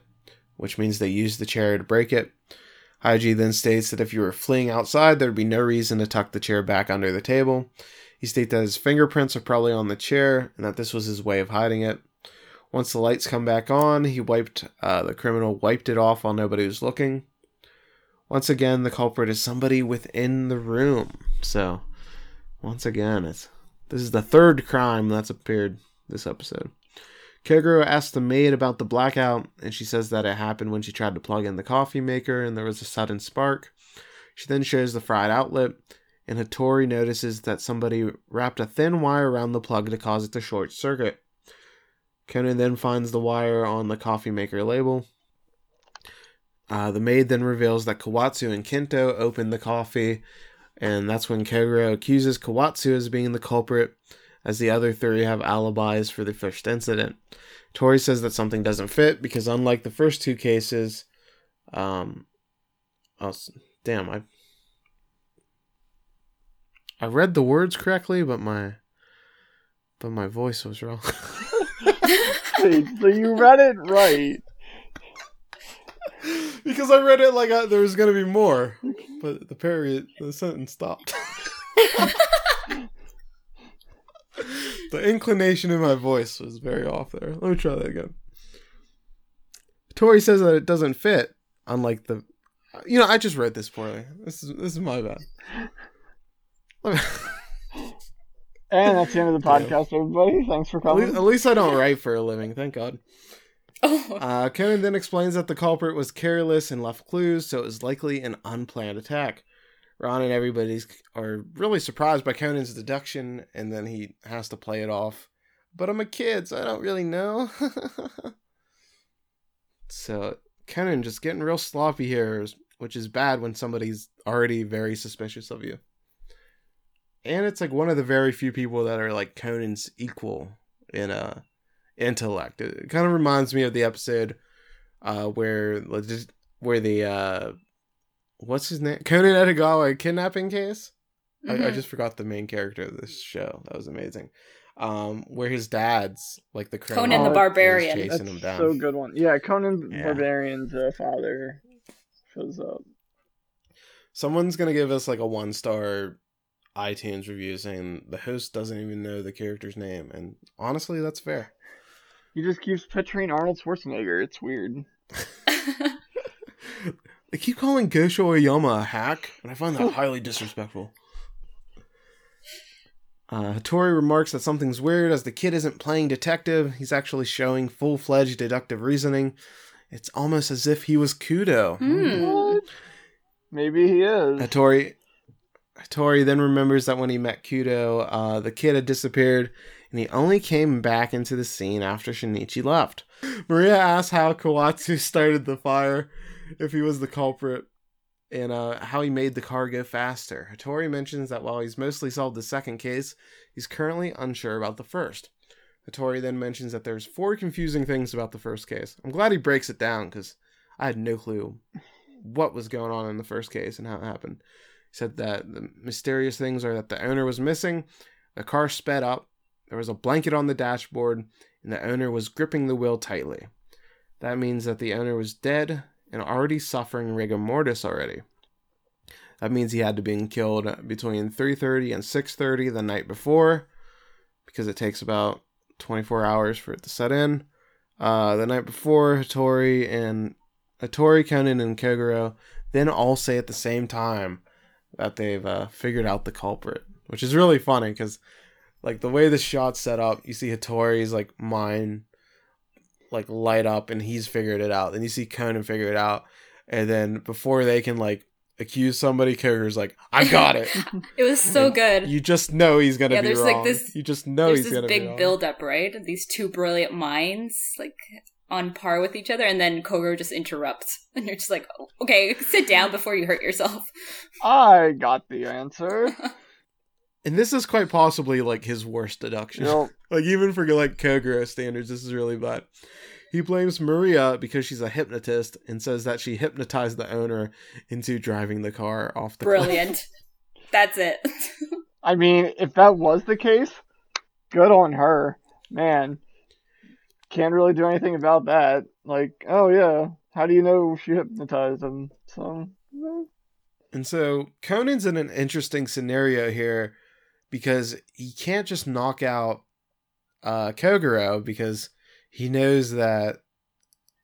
which means they used the chair to break it. Heiji then states that if you were fleeing outside, there'd be no reason to tuck the chair back under the table. He states that his fingerprints are probably on the chair, and that this was his way of hiding it. Once the lights come back on, he wiped uh, the criminal wiped it off while nobody was looking. Once again, the culprit is somebody within the room. So, once again, it's this is the third crime that's appeared this episode. Kogoro asks the maid about the blackout, and she says that it happened when she tried to plug in the coffee maker and there was a sudden spark. She then shows the fried outlet, and Hattori notices that somebody wrapped a thin wire around the plug to cause it to short circuit. Conan then finds the wire on the coffee maker label. Uh, the maid then reveals that Kawatsu and Kento opened the coffee, and that's when Kogoro accuses Kawatsu as being the culprit, as the other three have alibis for the first incident. Tori says that something doesn't fit because, unlike the first two cases, um, oh, damn, I I read the words correctly, but my but my voice was wrong. Wait, so you read it right. because I read it like I, there was gonna be more, but the period, the sentence stopped. the inclination in my voice was very off there. Let me try that again. Tori says that it doesn't fit, unlike the. You know, I just read this poorly. This is this is my bad. And that's the end of the podcast, everybody. Thanks for At coming. least, at least I don't write for a living, thank God. Oh, Uh, Conan then explains that the culprit was careless and left clues, so it was likely an unplanned attack. Ran and everybody's are really surprised by Conan's deduction, and then he has to play it off. But I'm a kid, so I don't really know. so Conan just getting real sloppy here, which is bad when somebody's already very suspicious of you. And it's like one of the very few people that are like Conan's equal in uh intellect. It kind of reminds me of the episode uh where like, just- where the uh what's his name Conan Edogawa kidnapping case. I, I Mhm. just forgot the main character of this show. That was amazing. Um, where his dad's like the Conan criminal the Barbarian. is chasing him down. so good one. Yeah, Conan Yeah. Barbarian's uh, father shows up. Someone's gonna give us like a one star iTunes review saying the host doesn't even know the character's name, and honestly, that's fair. He just keeps picturing Arnold Schwarzenegger. It's weird. They keep calling Gosho Aoyama a hack, and I find that highly disrespectful. Uh, Hattori remarks that something's weird as the kid isn't playing detective, he's actually showing full fledged deductive reasoning. It's almost as if he was Kudo. What? Maybe he is. Hattori, Hattori then remembers that when he met Kudo, uh, the kid had disappeared, and he only came back into the scene after Shinichi left. Maria asks how Kawatsu started the fire, if he was the culprit, and uh, how he made the car go faster. Hattori mentions that while he's mostly solved the second case, he's currently unsure about the first. Hattori then mentions that there's four confusing things about the first case. I'm glad he breaks it down because I had no clue what was going on in the first case and how it happened. Said that the mysterious things are that the owner was missing, the car sped up, there was a blanket on the dashboard, and the owner was gripping the wheel tightly. That means that the owner was dead and already suffering rigor mortis already. That means he had to be killed between 3:30 and 6:30 the night before because it takes about 24 hours for it to set in. Uh, the night before, Hattori and Hattori, Conan, and Kogoro then all say at the same time that they've uh, figured out the culprit, which is really funny because, like, the way the shot's set up, you see Hattori's like mind like light up and he's figured it out. Then you see Conan figure it out, and then before they can like accuse somebody, Kogoro's like, "I got it." it was so And good. You just know he's gonna Yeah, be there's, wrong. like, this- you just know he's this gonna be big wrong. build up, right? These two brilliant minds, like on par with each other, and then Kogoro just interrupts, and you're just like, "Oh, okay, sit down before you hurt yourself. I got the answer. And this is quite possibly like his worst deduction. Yep. like even for like Kogoro standards, this is really bad. He blames Maria because she's a hypnotist and says that she hypnotized the owner into driving the car off the cliff. Brilliant. That's it. I mean, if that was the case, good on her. Man, can't really do anything about that. Like, oh yeah, how do you know she hypnotized him? So. And so Conan's in an interesting scenario here because he can't just knock out uh, Kogoro because he knows that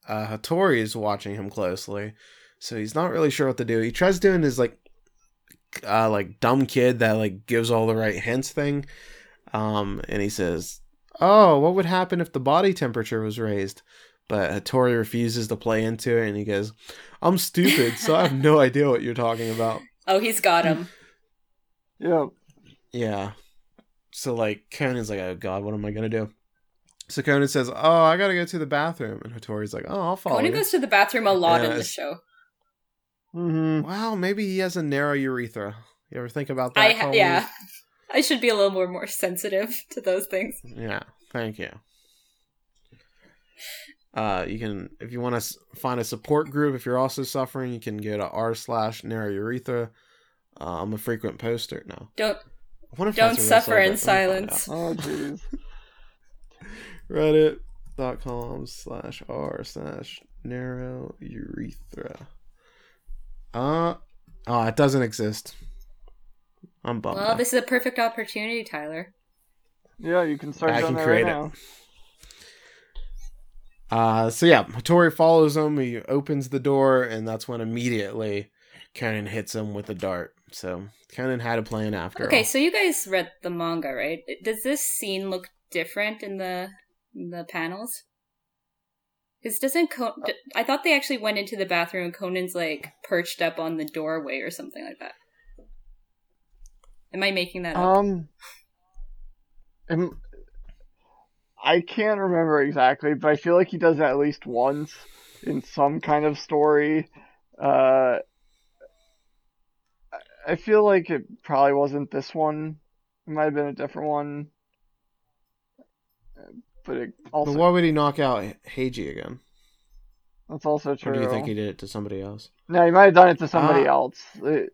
uh, Hattori is watching him closely. So he's not really sure what to do. He tries doing his like uh, like dumb kid that like gives all the right hints thing. Um, and he says, "Oh, what would happen if the body temperature was raised?" But Hattori refuses to play into it, and he goes, "I'm stupid, so I have no idea what you're talking about." oh, he's got him. Yep. Yeah. So like Conan's like, oh god, what am I gonna do? So Conan says, "Oh, I gotta go to the bathroom," and Hattori's like, "Oh, I'll follow Conan you." goes to the bathroom a lot in the Yes. show. hmm Wow, maybe he has a narrow urethra. You ever think about that? I ha- yeah. I should be a little more more sensitive to those things. Yeah. Thank you. Uh, you can if you want to find a support group if you're also suffering, you can go to r slash narrow urethra. Uh, I'm a frequent poster now. Don't don't that's a real suffer in subreddit. Let me find silence. Oh jeez. Reddit.com slash r slash narrow urethra. Uh oh, it doesn't exist. I'm bummed. Well, this is a perfect opportunity, Tyler. Yeah, you can start I doing can that create right it. now. Uh, so yeah, Hattori follows him. He opens the door, and that's when immediately Conan hits him with a dart. So Conan had a plan after Okay, all. so you guys read the manga, right? Does this scene look different in the in the panels? Because doesn't Con- I thought they actually went into the bathroom and Conan's like perched up on the doorway or something like that. Am I making that up? Um, am- I can't remember exactly, but I feel like he does that at least once in some kind of story. Uh, I- I feel like it probably wasn't this one. It might have been a different one. But it also But why would he knock out Heiji again? that's also true. Or do you think he did it to somebody else? No, he might have done it to somebody Ah. else. It-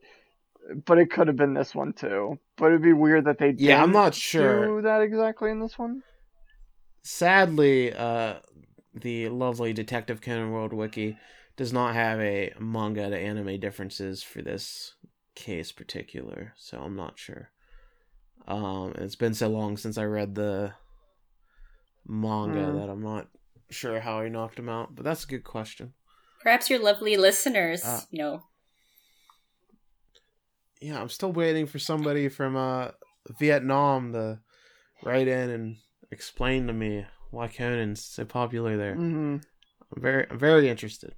but it could have been this one too. But it'd be weird that they Yeah, I'm didn't not sure. do that exactly in this one. Sadly, uh, the lovely Detective Conan World Wiki does not have a manga to anime differences for this case particular, so I'm not sure. Um, it's been so long since I read the manga Hmm. that I'm not sure how he knocked him out, but that's a good question. Perhaps your lovely listeners Uh, know. Yeah, I'm still waiting for somebody from uh Vietnam to write in and explain to me why Conan's so popular there. hmm I'm very, I'm very interested.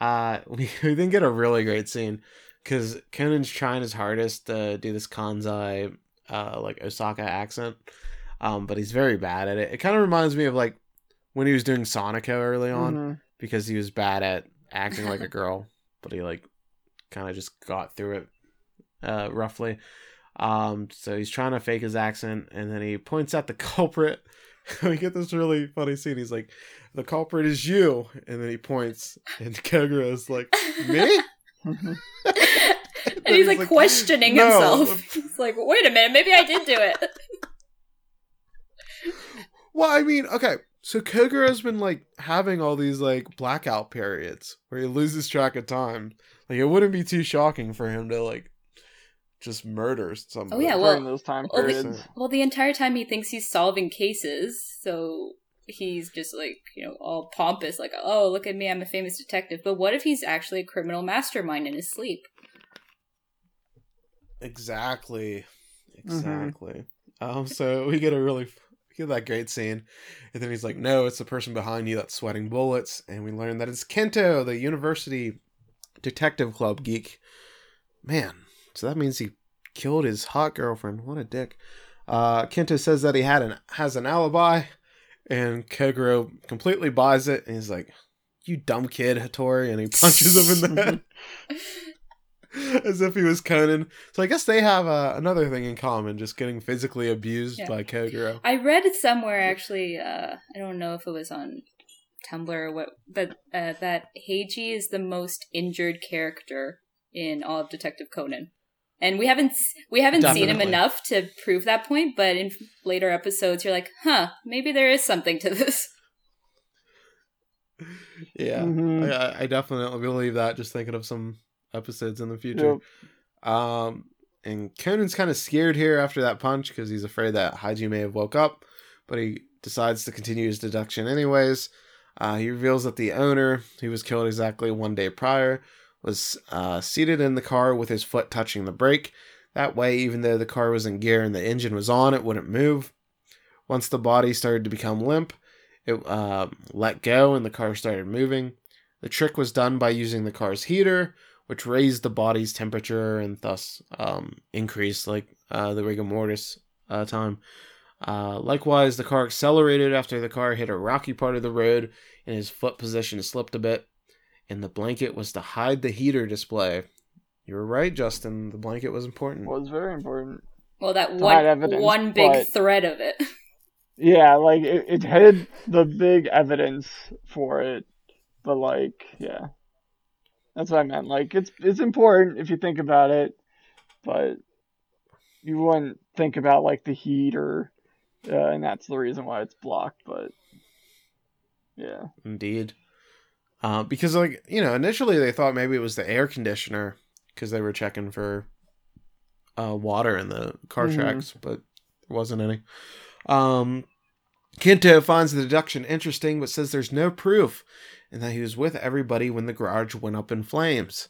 Uh, we, we then get a really great scene because Conan's trying his hardest to do this Kansai, uh, like Osaka accent, um, but he's very bad at it. It kind of reminds me of like when he was doing Sonoko early on hmm because he was bad at acting like a girl, but he like kind of just got through it, uh, roughly. Um, so he's trying to fake his accent, and then he points at the culprit. we get this really funny scene. He's like, "The culprit is you," and then he points, and Kogoro is like, "Me?" hmm and he's he's like, like, questioning "No." himself. He's like, wait a minute, maybe I did do it. Well, I mean, okay. So Kogoro's been like having all these like blackout periods where he loses track of time. Like it wouldn't be too shocking for him to like just murders somebody. Oh, yeah, well- During those time well, the- Well, the entire time he thinks he's solving cases, so he's just like, you know, all pompous, like, oh, look at me, I'm a famous detective. But what if he's actually a criminal mastermind in his sleep? Exactly. Mm-hmm. Exactly. Um. So we get a really get that great scene, and then he's like, "No, it's the person behind you that's sweating bullets," and we learn that it's Kento, the university detective club geek. Man, so that means he killed his hot girlfriend. What a dick. Uh, Kento says that he had an has an alibi, and Kogoro completely buys it, and he's like, "You dumb kid, Hattori," and he punches him in the head. As if he was Conan. So I guess they have uh, another thing in common, just getting physically abused Yeah. by Kogoro. I read somewhere actually. Uh, I don't know if it was on Tumblr or what, but uh, that Heiji is the most injured character in all of Detective Conan, and we haven't we haven't seen him enough to prove that point. But in later episodes, you're like, huh, maybe there is something to this. Yeah, Mhm. I, I definitely believe that. Just thinking of some episodes in the future. Yep. Um, and Conan's kind of scared here after that punch because he's afraid that Heiji may have woke up, but he decides to continue his deduction anyways. Uh, he reveals that the owner, who was killed exactly one day prior, was uh, seated in the car with his foot touching the brake. That way, even though the car was in gear and the engine was on, it wouldn't move. Once the body started to become limp, it uh, let go and the car started moving. The trick was done by using the car's heater, which raised the body's temperature and thus um, increased like uh, the rigor mortis uh, time. Uh, likewise, the car accelerated after the car hit a rocky part of the road, and his foot position slipped a bit. And the blanket was to hide the heater display. You were right, Justin. The blanket was important. It was very important. Well, that hide one evidence, one big but- thread of it. Yeah, like it, it hid the big evidence for it, but like, yeah, that's what I meant. Like, it's it's important if you think about it, but you wouldn't think about like the heat or, uh, and that's the reason why it's blocked. But yeah, Indeed. Uh, because, like, you know, initially they thought maybe it was the air conditioner because they were checking for uh, water in the car Mhm. tracks, but there wasn't any. Um, Kento finds the deduction interesting, but says there's no proof and that he was with everybody when the garage went up in flames.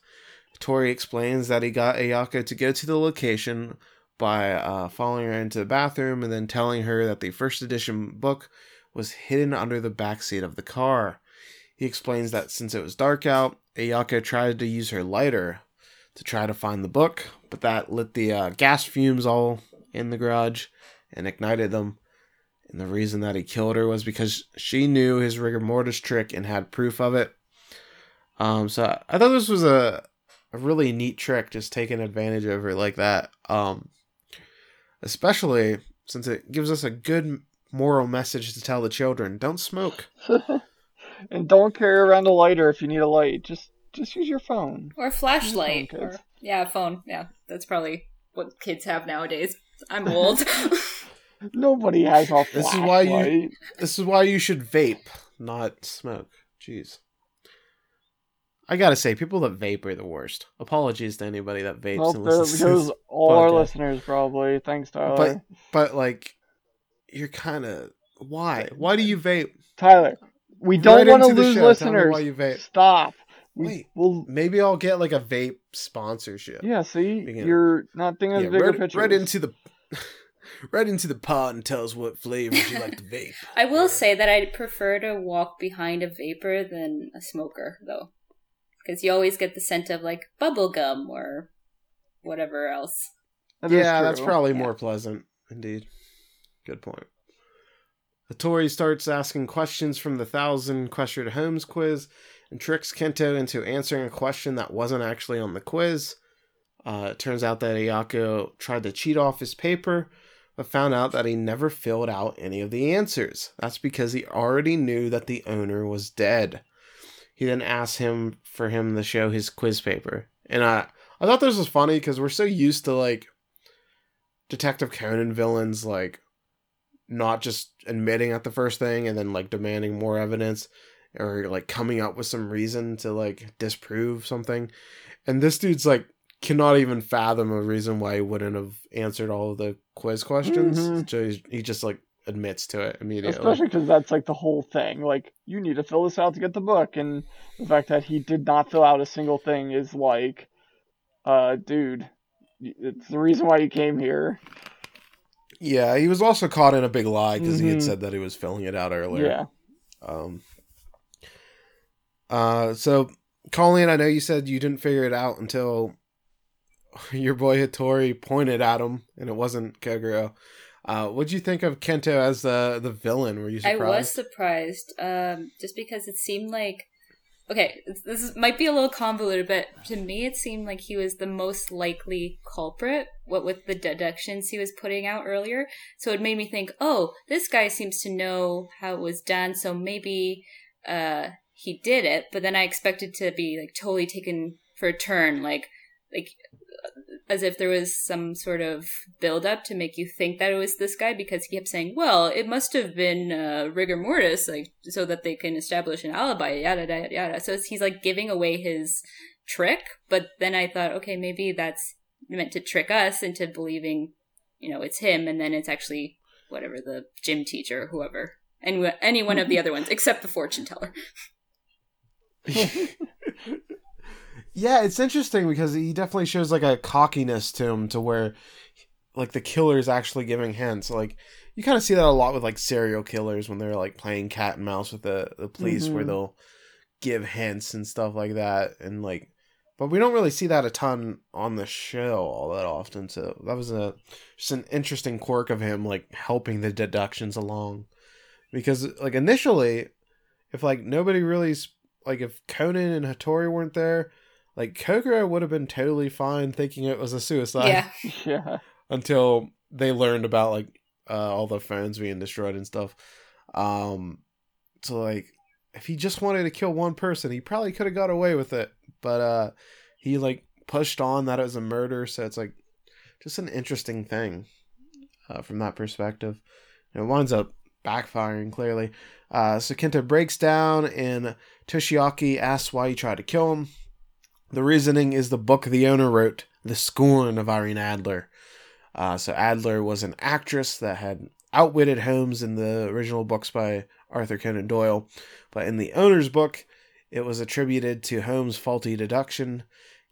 Tori explains that he got Ayako to go to the location by uh, following her into the bathroom and then telling her that the first edition book was hidden under the backseat of the car. He explains that since it was dark out, Ayako tried to use her lighter to try to find the book, but that lit the uh, gas fumes all in the garage and ignited them. And the reason that he killed her was because she knew his rigor mortis trick and had proof of it. Um, so I- thought this was a a really neat trick, just taking advantage of her like that. Um, especially since it gives us a good moral message to tell the children: don't smoke. and don't carry around a lighter if you need a light. Just just use your phone. or a flashlight. phone, Or, yeah, phone. Yeah, that's probably what kids have nowadays. I'm old. Nobody has a This is why you- This is why you should vape, not smoke. Jeez. I gotta say, people that vape are the worst. Apologies to anybody that vapes Well, and there listens to goes this. all our listeners probably. Thanks, Tyler. But But like, you're kind of why? Why do you vape? Tyler, we don't Right want to lose show. Listeners. why you vape. Stop. We, Wait. Well, Maybe I'll get like a vape sponsorship. yeah. See, Begin. you're not thinking Yeah, of bigger right, pictures. right into the right into the pot and tell us what flavors you like to vape. I will say that I prefer to walk behind a vapor than a smoker, though, because you always get the scent of like bubble gum or whatever else. That is yeah, that's probably Yeah. more pleasant. Indeed. Good point. Tori starts asking questions from the thousand question to Holmes quiz and tricks Kento into answering a question that wasn't actually on the quiz. Uh, it turns out that Ayako tried to cheat off his paper, but found out that he never filled out any of the answers. That's because he already knew that the owner was dead. He then asked him for him to show his quiz paper. And I, I thought this was funny because we're so used to like Detective Conan villains like not just admitting at the first thing and then like demanding more evidence or like coming up with some reason to like disprove something. And this dude's like cannot even fathom a reason why he wouldn't have answered all of the quiz questions. Mhm. So he's, he just like admits to it immediately. Especially because that's like the whole thing. Like, you need to fill this out to get the book, and the fact that he did not fill out a single thing is like, uh, dude, it's the reason why you came here. Yeah, he was also caught in a big lie because he had Mhm. said that he was filling it out earlier. Yeah. Um. Uh. So, Colleen, I know you said you didn't figure it out until your boy Hattori pointed at him, and it wasn't Kogoro. Uh, what'd you think of Kento as the the villain? Were you surprised? I was surprised, um, just because it seemed like okay, this is, might be a little convoluted, but to me it seemed like he was the most likely culprit. What with the deductions he was putting out earlier, so it made me think, oh, this guy seems to know how it was done, so maybe uh, he did it. But then I expected to be like totally taken for a turn, like like as if there was some sort of build up to make you think that it was this guy because he kept saying, "Well, it must have been uh, rigor mortis, like so that they can establish an alibi." Yada yada yada. So it's, he's like giving away his trick. But then I thought, okay, maybe that's meant to trick us into believing, you know, it's him, and then it's actually whatever the gym teacher, or whoever, and any one of the other ones except the fortune teller. yeah, it's interesting because he definitely shows like a cockiness to him, to where like the killer is actually giving hints. Like you kind of see that a lot with like serial killers when they're like playing cat and mouse with the the police, where Mhm. they'll give hints and stuff like that, and like but we don't really see that a ton on the show all that often. So that was a just an interesting quirk of him, like helping the deductions along, because like initially, if like nobody really like if Conan and Hattori weren't there, like Kogoro would have been totally fine thinking it was a suicide yeah. Yeah. until they learned about like uh, all the phones being destroyed and stuff. Um, so like if he just wanted to kill one person, he probably could have got away with it, but uh, he like pushed on that it was a murder, so it's like just an interesting thing uh, from that perspective. And it winds up backfiring clearly. Uh, so Kento breaks down and Toshiaki asks why he tried to kill him. The reasoning is the book the owner wrote, The Scorn of Irene Adler. Uh, so Adler was an actress that had outwitted Holmes in the original books by Arthur Conan Doyle, but in the owner's book, it was attributed to Holmes' faulty deduction.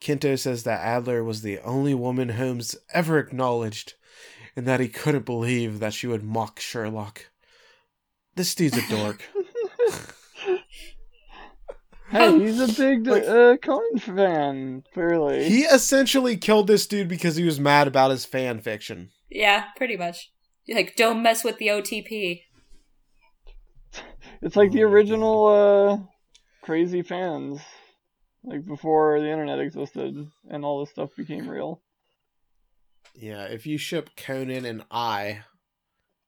Kento says that Adler was the only woman Holmes ever acknowledged, and that he couldn't believe that she would mock Sherlock. This dude's a dork. Hey, Um, he's a big like- uh, Conan fan, clearly. he essentially killed this dude because he was mad about his fan fiction. Yeah, pretty much. Like, don't mess with the OTP. It's like the Oh original uh, crazy fans, like before the internet existed and all this stuff became real. Yeah, if you ship Conan and I,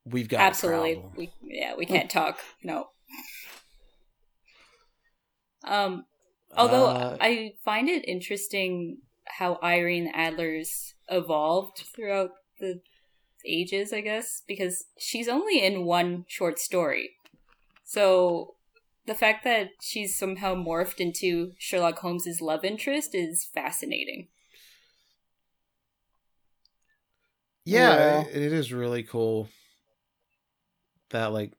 we've got Absolutely. a problem. We yeah, we can't talk. No. Um although Uh, I find it interesting how Irene Adler's evolved throughout the ages, I guess, because she's only in one short story. So the fact that she's somehow morphed into Sherlock Holmes's love interest is fascinating. yeah, Yeah. It, it is really cool that like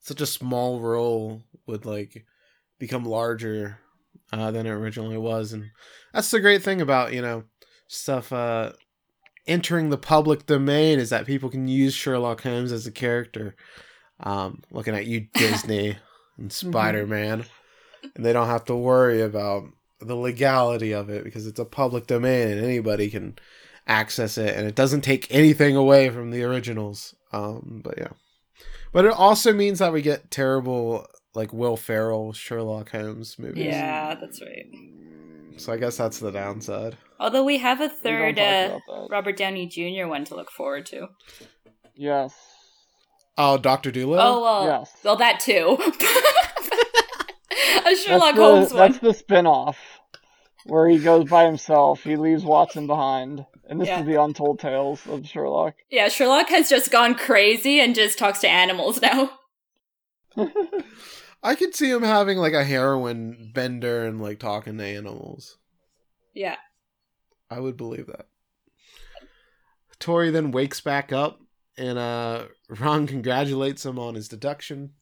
such a small role would like become larger uh, than it originally was, and that's the great thing about you know stuff uh, entering the public domain is that people can use Sherlock Holmes as a character. Um, looking at you, Disney and Spider Man, and they don't have to worry about the legality of it because it's a public domain and anybody can access it, and it doesn't take anything away from the originals. Um, but yeah, but it also means that we get terrible like Will Ferrell Sherlock Holmes movies. Yeah, that's right. So I guess that's the downside. Although we have a third uh. Robert Downey Jr. one to look forward to. Yes. Oh, Doctor Doolittle. Oh well, Yes. well that too. a Sherlock that's the, Holmes one. That's the spin-off where he goes by himself. He leaves Watson behind. And this Yeah. is the untold tales of Sherlock. Yeah, Sherlock has just gone crazy and just talks to animals now. I could see him having like a heroin bender and like talking to animals. Yeah. I would believe that. Tori then wakes back up and uh Ran congratulates him on his deduction.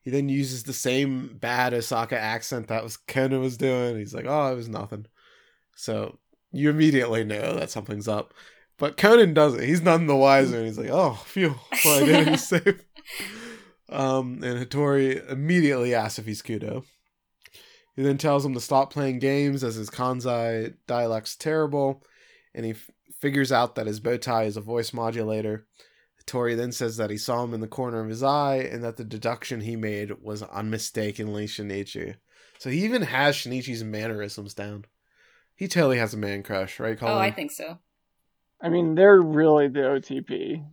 He then uses the same bad Osaka accent that was Conan was doing. He's like, "Oh, it was nothing." So you immediately know that something's up. But Conan doesn't. He's none the wiser. And he's like, "Oh, phew, my identity's safe." Um, and Hattori immediately asks if he's Kudo. He then tells him to stop playing games as his Kansai dialect's terrible, and he f- figures out that his bow tie is a voice modulator. Tori then says that he saw him in the corner of his eye and that the deduction he made was unmistakably Shinichi. So he even has Shinichi's mannerisms down. He totally has a man crush, right, Colin? Oh, I think so. I mean, they're really the OTP.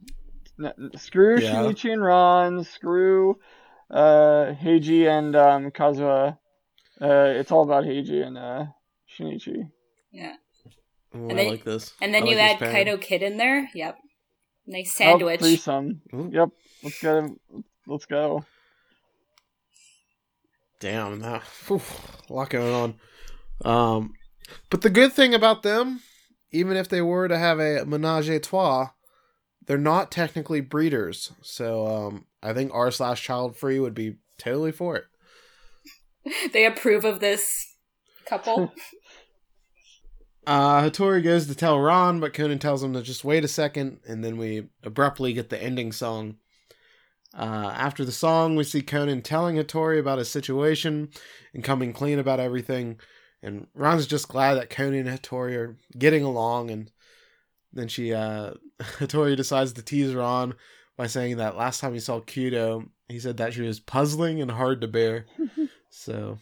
N- screw Yeah. Shinichi and Ran. Screw uh, Heiji and um, Kazuha. Uh, it's all about Heiji and uh, Shinichi. Yeah. Oh, And I then- like this. And then I you like add this pairing. Kaito Kid in there. Yep. Nice Oh, sandwich. threesome. Ooh. Yep. Let's go. Let's go. Damn, that whew, a lot going on. Um, but the good thing about them, even if they were to have a menage a trois, they're not technically breeders. So um, I think r slash child free would be totally for it. they approve of this couple. Uh, Hattori goes to tell Ran, but Conan tells him to just wait a second, and then we abruptly get the ending song. Uh, after the song, we see Conan telling Hattori about his situation and coming clean about everything. And Ran's just glad that Conan and Hattori are getting along, and then she uh Hattori decides to tease Ran by saying that last time he saw Kudo, he said that she was puzzling and hard to bear. so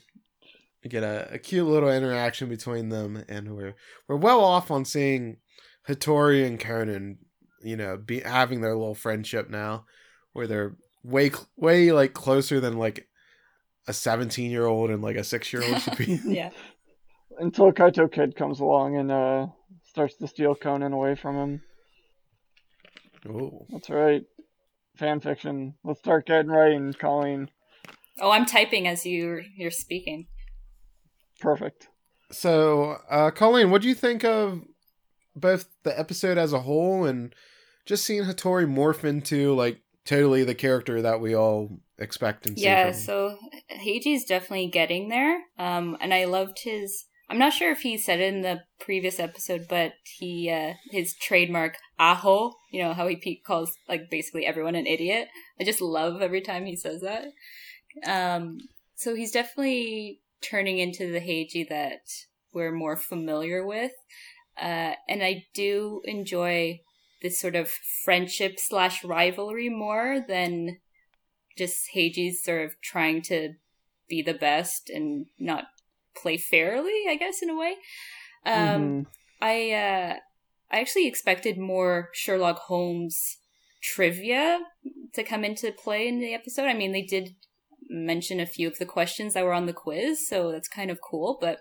we get a, a cute little interaction between them, and we're we're well off on seeing Hattori and Conan, you know, be having their little friendship now, where they're way way like closer than like a 17 year old and like a six year old should be. yeah. Until Kaito Kid comes along and uh, starts to steal Conan away from him. Oh, That's right. Fan fiction. Let's start getting writing, Colleen. Oh, I'm typing as you you're speaking. Perfect. so uh, Colleen, what do you think of both the episode as a whole and just seeing Hattori morph into like totally the character that we all expect and see Yeah, from him? so Heiji's definitely getting there. Um, and I loved his. I'm not sure if he said it in the previous episode, but he uh, his trademark aho. You know how he calls like basically everyone an idiot. I just love every time he says that. Um, so he's definitely turning into the Heiji that we're more familiar with, uh, and I do enjoy this sort of friendship slash rivalry more than just Heiji's sort of trying to be the best and not play fairly, I guess, in a way. Um, Mhm. I uh, I actually expected more Sherlock Holmes trivia to come into play in the episode. I mean, they did mention a few of the questions that were on the quiz, so that's kind of cool. But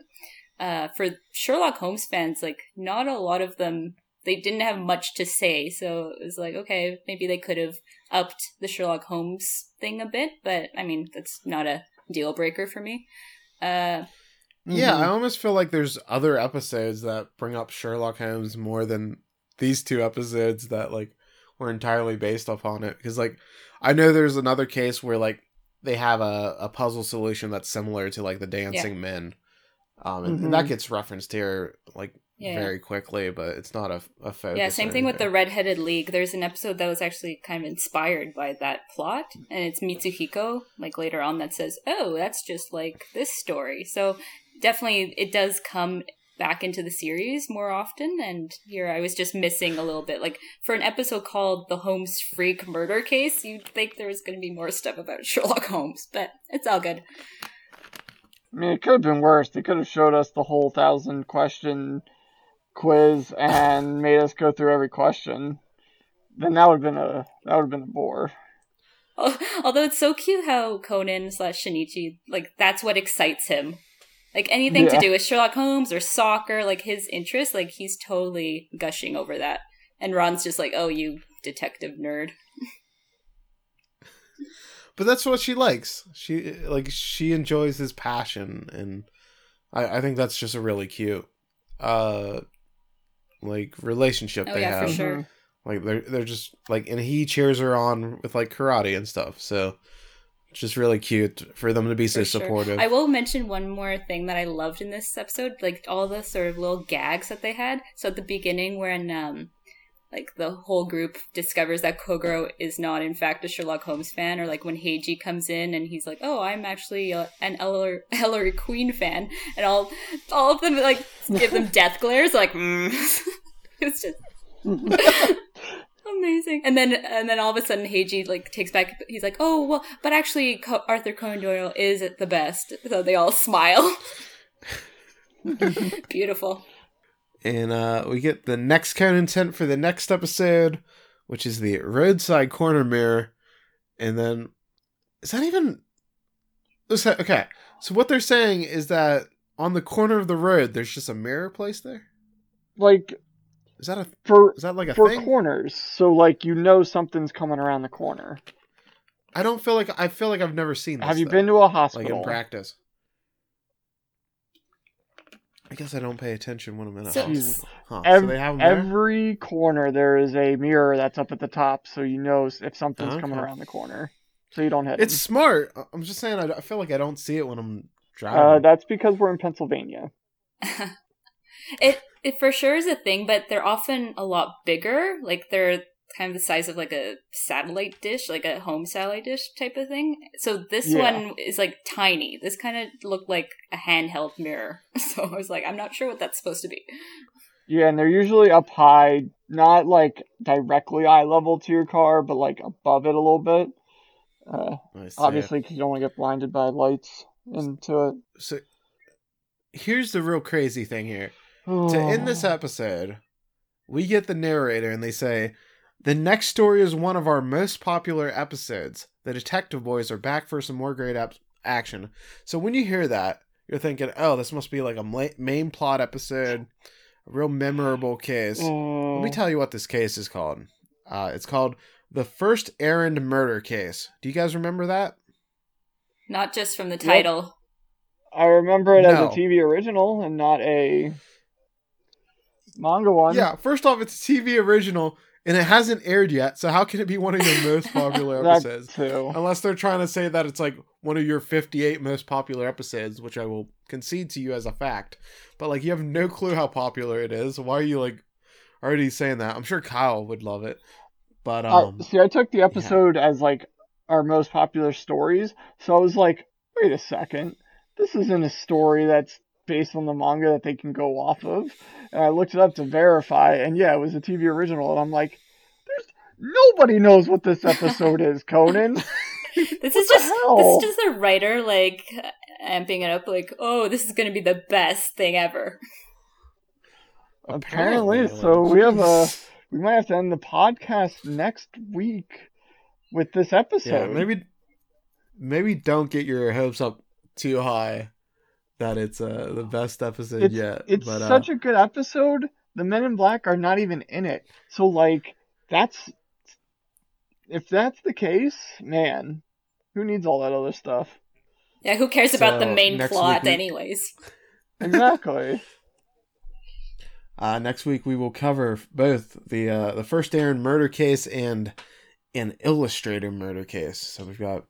uh, for Sherlock Holmes fans, like not a lot of them, they didn't have much to say. So it was like, okay, maybe they could have upped the Sherlock Holmes thing a bit. But I mean, that's not a deal breaker for me. Uh, Yeah. I almost feel like there's other episodes that bring up Sherlock Holmes more than these two episodes that like were entirely based upon it. Because like I know there's another case where like they have a, a puzzle solution that's similar to like the dancing men. Um and, and that Mhm. gets referenced here like Yeah. very quickly, but it's not a, a focus. Yeah, same thing with the. Redheaded League. There's an episode that was actually kind of inspired by that plot, and it's Mitsuhiko, like later on, that says, Oh, that's just like this story. So definitely it does come back into the series more often, and here I was just missing a little bit. Like for an episode called The Holmes Freak Murder Case, you'd think there was going to be more stuff about Sherlock Holmes, but it's all good. I mean, it could have been worse. They could have showed us the whole thousand question quiz and made us go through every question. Then that would have been a that would have been a bore. Although it's so cute how Conan slash Shinichi, like, that's what excites him. Like, anything to do with Sherlock Holmes or soccer, like, his interest, like, he's totally gushing over that. And Ran's just like, oh, you detective nerd. But that's what she likes. She like she enjoys his passion and I, I think that's just a really cute uh like relationship Oh, they yeah, for have. sure. Mhm. Like they're they're just like, and he cheers her on with like karate and stuff. So it's just really cute for them to be so sure. supportive. I will mention one more thing that I loved in this episode, like all the sort of little gags that they had. So at the beginning, when um, like the whole group discovers that Kogoro is not in fact a Sherlock Holmes fan, or like when Heiji comes in and he's like, "Oh, I'm actually uh an Ellery, Ellery Queen fan," and all all of them like give them death glares, like mm. it's just amazing. And then and then all of a sudden Heiji like takes back. He's like, "Oh well, but actually Co- Arthur Conan Doyle is the best." So they all smile. Beautiful. and uh we get the next Conan intent for the next episode, which is the roadside corner mirror. And then is that even is that- okay. So what they're saying is that on the corner of the road there's just a mirror placed there? Like Is that a for is that like a for thing? corners, so like you know something's coming around the corner. I don't feel like I feel like I've never seen this. Have you though, been to a hospital? like in practice? I guess I don't pay attention when I'm in a So- house. Huh. Ev- so they have 'em? Every corner there is a mirror that's up at the top, so you know if something's coming around the corner, so you don't hit. It's It's smart. I- I'm just saying. I, I feel like I don't see it when I'm driving. uh, that's because we're in Pennsylvania. it it for sure is a thing, but they're often a lot bigger. Like they're kind of the size of like a satellite dish, like a home satellite dish type of thing. So this Yeah. one is like tiny. This kind of looked like a handheld mirror. So I was like, I'm not sure what that's supposed to be. Yeah, and they're usually up high, not like directly eye level to your car, but like above it a little bit. Uh, obviously, because you don't want to get blinded by lights into it. So here's the real crazy thing here. To end this episode, we get the narrator and they say, The next story is one of our most popular episodes. The Detective Boys are back for some more great ap- action. So when you hear that, you're thinking, oh, this must be like a ma- main plot episode, a real memorable case. Let me tell you what this case is called. Uh, it's called The First Errand Murder Case. Do you guys remember that? Not just from the title. I remember it as a TV original and not a manga one. Yeah, first off, it's a TV original and it hasn't aired yet, so how can it be one of your most popular episodes? too. Unless they're trying to say that it's like one of your 58 most popular episodes, which I will concede to you as a fact. But like, you have no clue how popular it is. Why are you like already saying that? I'm sure Kyle would love it. But Uh, um, see, I took the episode as like our most popular stories, so I was like, wait a second, this isn't a story that's based on the manga that they can go off of. And I looked it up to verify, and yeah, it was a TV original, and I'm like, there's nobody knows what this episode is, Conan. This is just hell? this is just the writer like amping it up like, oh, this is gonna be the best thing ever. Apparently, like, so we have a we might have to end the podcast next week with this episode. yeah, maybe maybe don't get your hopes up too high that it's uh the best episode it's, yet. it's but, uh, such a good episode. The Men in Black are not even in it. So like that's if that's the case, man, who needs all that other stuff? Yeah, who cares about the main plot we- anyways? Exactly. Uh, next week we will cover both the uh, the first Errand murder case and an illustrator murder case. So we've got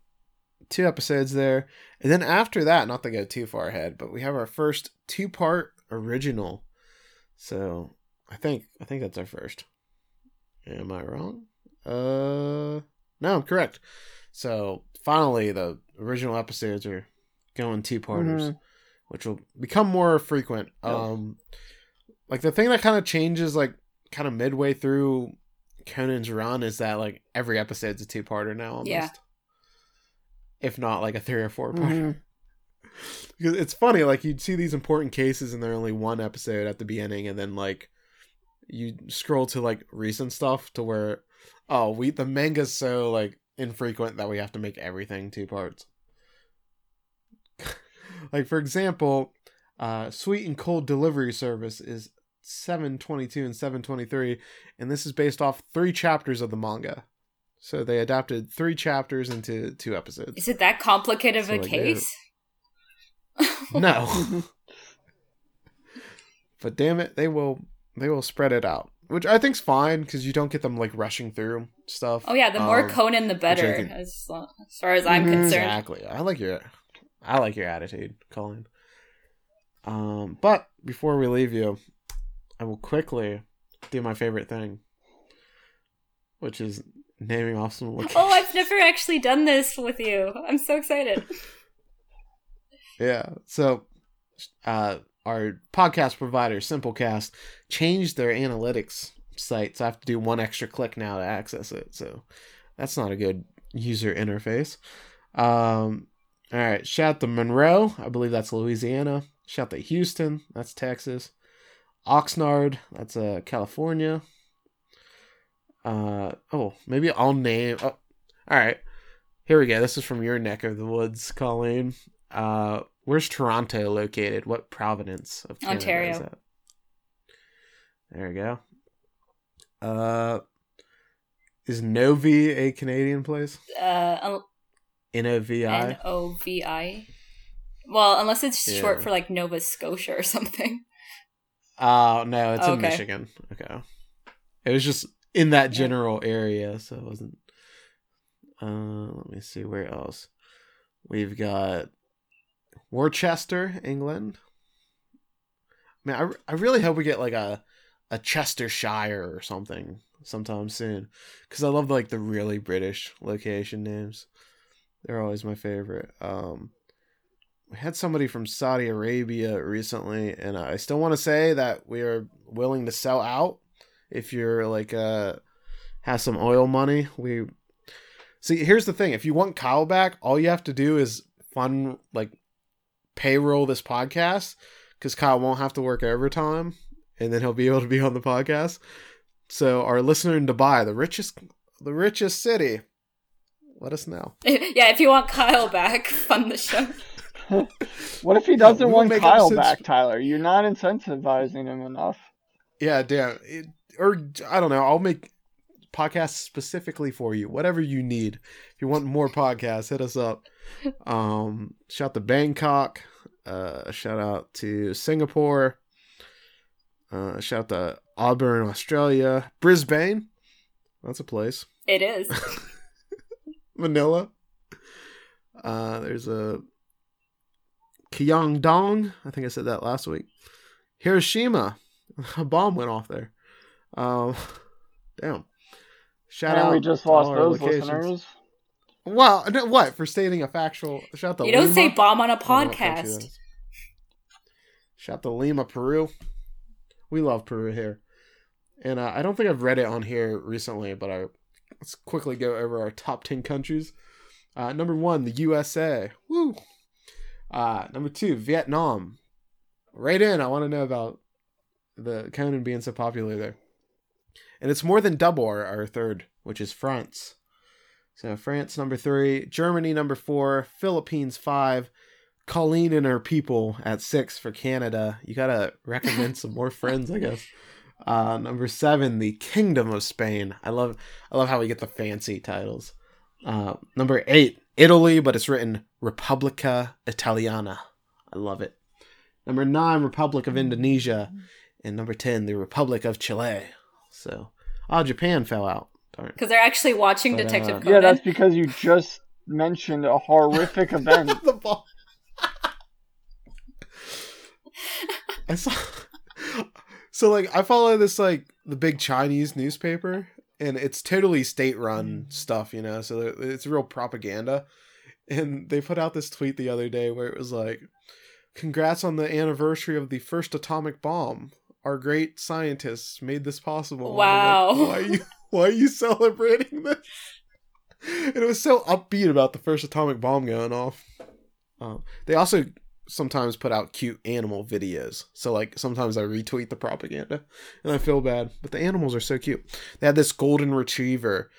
two episodes there, and then after that, not to go too far ahead, but we have our first two part original. So I think I think that's our first. Am I wrong? Uh, no, I'm correct. So finally, the original episodes are going two parters, Mhm. which will become more frequent. Yep. Um, like the thing that kind of changes, like kind of midway through Conan's run, is that like every episode's a two parter now, almost. Yeah. If not like a three or four parter. Mhm. Because it's funny, like you'd see these important cases and they're only one episode at the beginning, and then like you scroll to like recent stuff to where oh we the manga's so like infrequent that we have to make everything two parts. like for example, uh Sweet and Cold Delivery Service is 722 and 723, and this is based off three chapters of the manga. So they adapted three chapters into two episodes. Is it that complicated of So, a like, case? No. but damn it, they will they will spread it out, which I think's fine because you don't get them like rushing through stuff. Oh yeah, the more Um, Conan, the better, as, as far as I'm Mhm. concerned. Exactly. I like your I like your attitude, Colleen. Um, but before we leave you, I will quickly do my favorite thing, which is naming off some locations. Oh, I've never actually done this with you. I'm so excited. Yeah. So, uh, our podcast provider, Simplecast, changed their analytics site, so I have to do one extra click now to access it. So, that's not a good user interface. Um, all right. Shout to Monroe. I believe that's Louisiana. Shout to Houston. That's Texas. Oxnard. That's uh, California. Uh, oh, maybe I'll name. Oh, all right. Here we go. This is from your neck of the woods, Colleen. Uh, where's Toronto located? What province of Canada Ontario. is that? There we go. Uh, is Novi a Canadian place? Uh, N O V I. N O V I. Well, unless it's Yeah. short for like Nova Scotia or something. Oh no, it's in Okay. Michigan. Okay, it was just in that general area, so it wasn't. Uh, let me see where else. We've got Worcester, England. Man, I, I really hope we get like a a Chestershire or something sometime soon because I love like the really British location names. They're always my favorite. Um, we had somebody from Saudi Arabia recently, and I still want to say that we are willing to sell out if you're like uh has some oil money. We see. Here's the thing: if you want Kyle back, all you have to do is fund like payroll this podcast because Kyle won't have to work overtime, and then he'll be able to be on the podcast. So our listener in Dubai, the richest, the richest city, let us know. yeah, if you want Kyle back, fund the show. what if he doesn't we'll want Kyle episodes- back, Tyler? You're not incentivizing him enough. Yeah, damn. Or I don't know. I'll make podcasts specifically for you. Whatever you need. If you want more podcasts, hit us up. Um, shout to Bangkok. Uh, shout out to Singapore. Uh, shout out to Auburn, Australia. Brisbane. That's a place. It is. Manila. Uh, there's a Kyongdong. I think I said that last week. Hiroshima. A bomb went off there. Um, damn. Shout and out. we just lost those locations. listeners. Well, what for stating a factual? Shout out to you don't Lima. say bomb on a I don't know what country that podcast. Shout out to Lima, Peru. We love Peru here, and uh, I don't think I've read it on here recently, but I let's quickly go over our top ten countries. Uh, number one, the USA. Woo. Uh, number two, Vietnam. Right in. I want to know about the Conan being so popular there, and it's more than double our, our third, which is France. So France number three, Germany number four, Philippines five, Colleen and her people at six for Canada. You gotta recommend some more friends, I guess. Uh, number seven, the Kingdom of Spain. I love, I love how we get the fancy titles. Uh, number eight, Italy, but it's written Repubblica Italiana. I love it. Number nine, Republic of Indonesia, and number ten, the Republic of Chile. So, oh, Japan fell out. Darn. Because they're actually watching But, Detective uh, Conan. Yeah, that's because you just mentioned a horrific event. the ball. I saw. So like I follow this like the big Chinese newspaper, and it's totally state-run stuff, you know. So it's real propaganda, and they put out this tweet the other day where it was like, "Congrats on the anniversary of the first atomic bomb. Our great scientists made this possible." I'm like, Wow. why are you Why are you celebrating this? And it was so upbeat about the first atomic bomb going off. Um, they also sometimes put out cute animal videos. So like sometimes I retweet the propaganda and I feel bad, but the animals are so cute. They had this golden retriever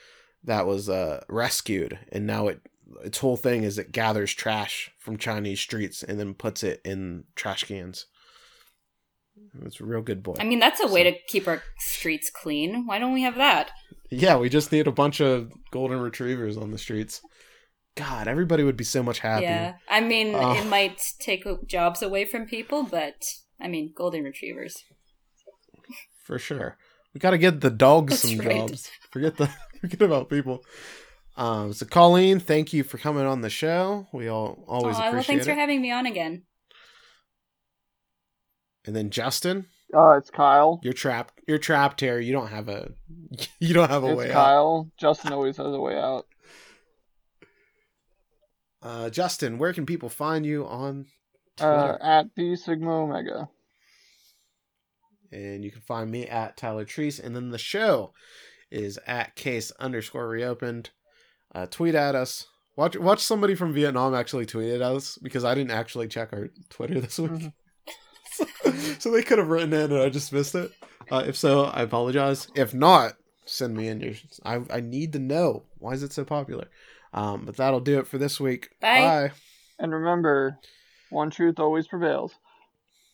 that was uh, rescued, and now it its whole thing is it gathers trash from Chinese streets and then puts it in trash cans. It's a real good boy. I mean, that's a way So- to keep our streets clean. Why don't we have that? Yeah, we just need a bunch of golden retrievers on the streets. God, everybody would be so much happier. Yeah. I mean, Oh. it might take jobs away from people, but I mean, golden retrievers. For sure. We got to get the dogs That's some right. jobs. Forget the forget about people. Um, so Colleen, thank you for coming on the show. We all always Aw, well, thanks it. for having me on again. And then Justin, Uh, it's Kyle. you're trapped. You're trapped here. You don't have a you don't have a It's way out. Kyle. Justin always has a way out. Uh, Justin, where can people find you on Uh, Twitter? at the Sigma Omega. and you can find me at Tyler Treese. And then the show is at case underscore reopened. Uh, tweet at us. Watch watch somebody from Vietnam actually tweet at us because I didn't actually check our Twitter this week. Mhm. so they could have written in and I just missed it. Uh, if so, I apologize. If not, send me in your. I I need to know why is it so popular. Um, but that'll do it for this week. Bye. Bye. And remember, one truth always prevails.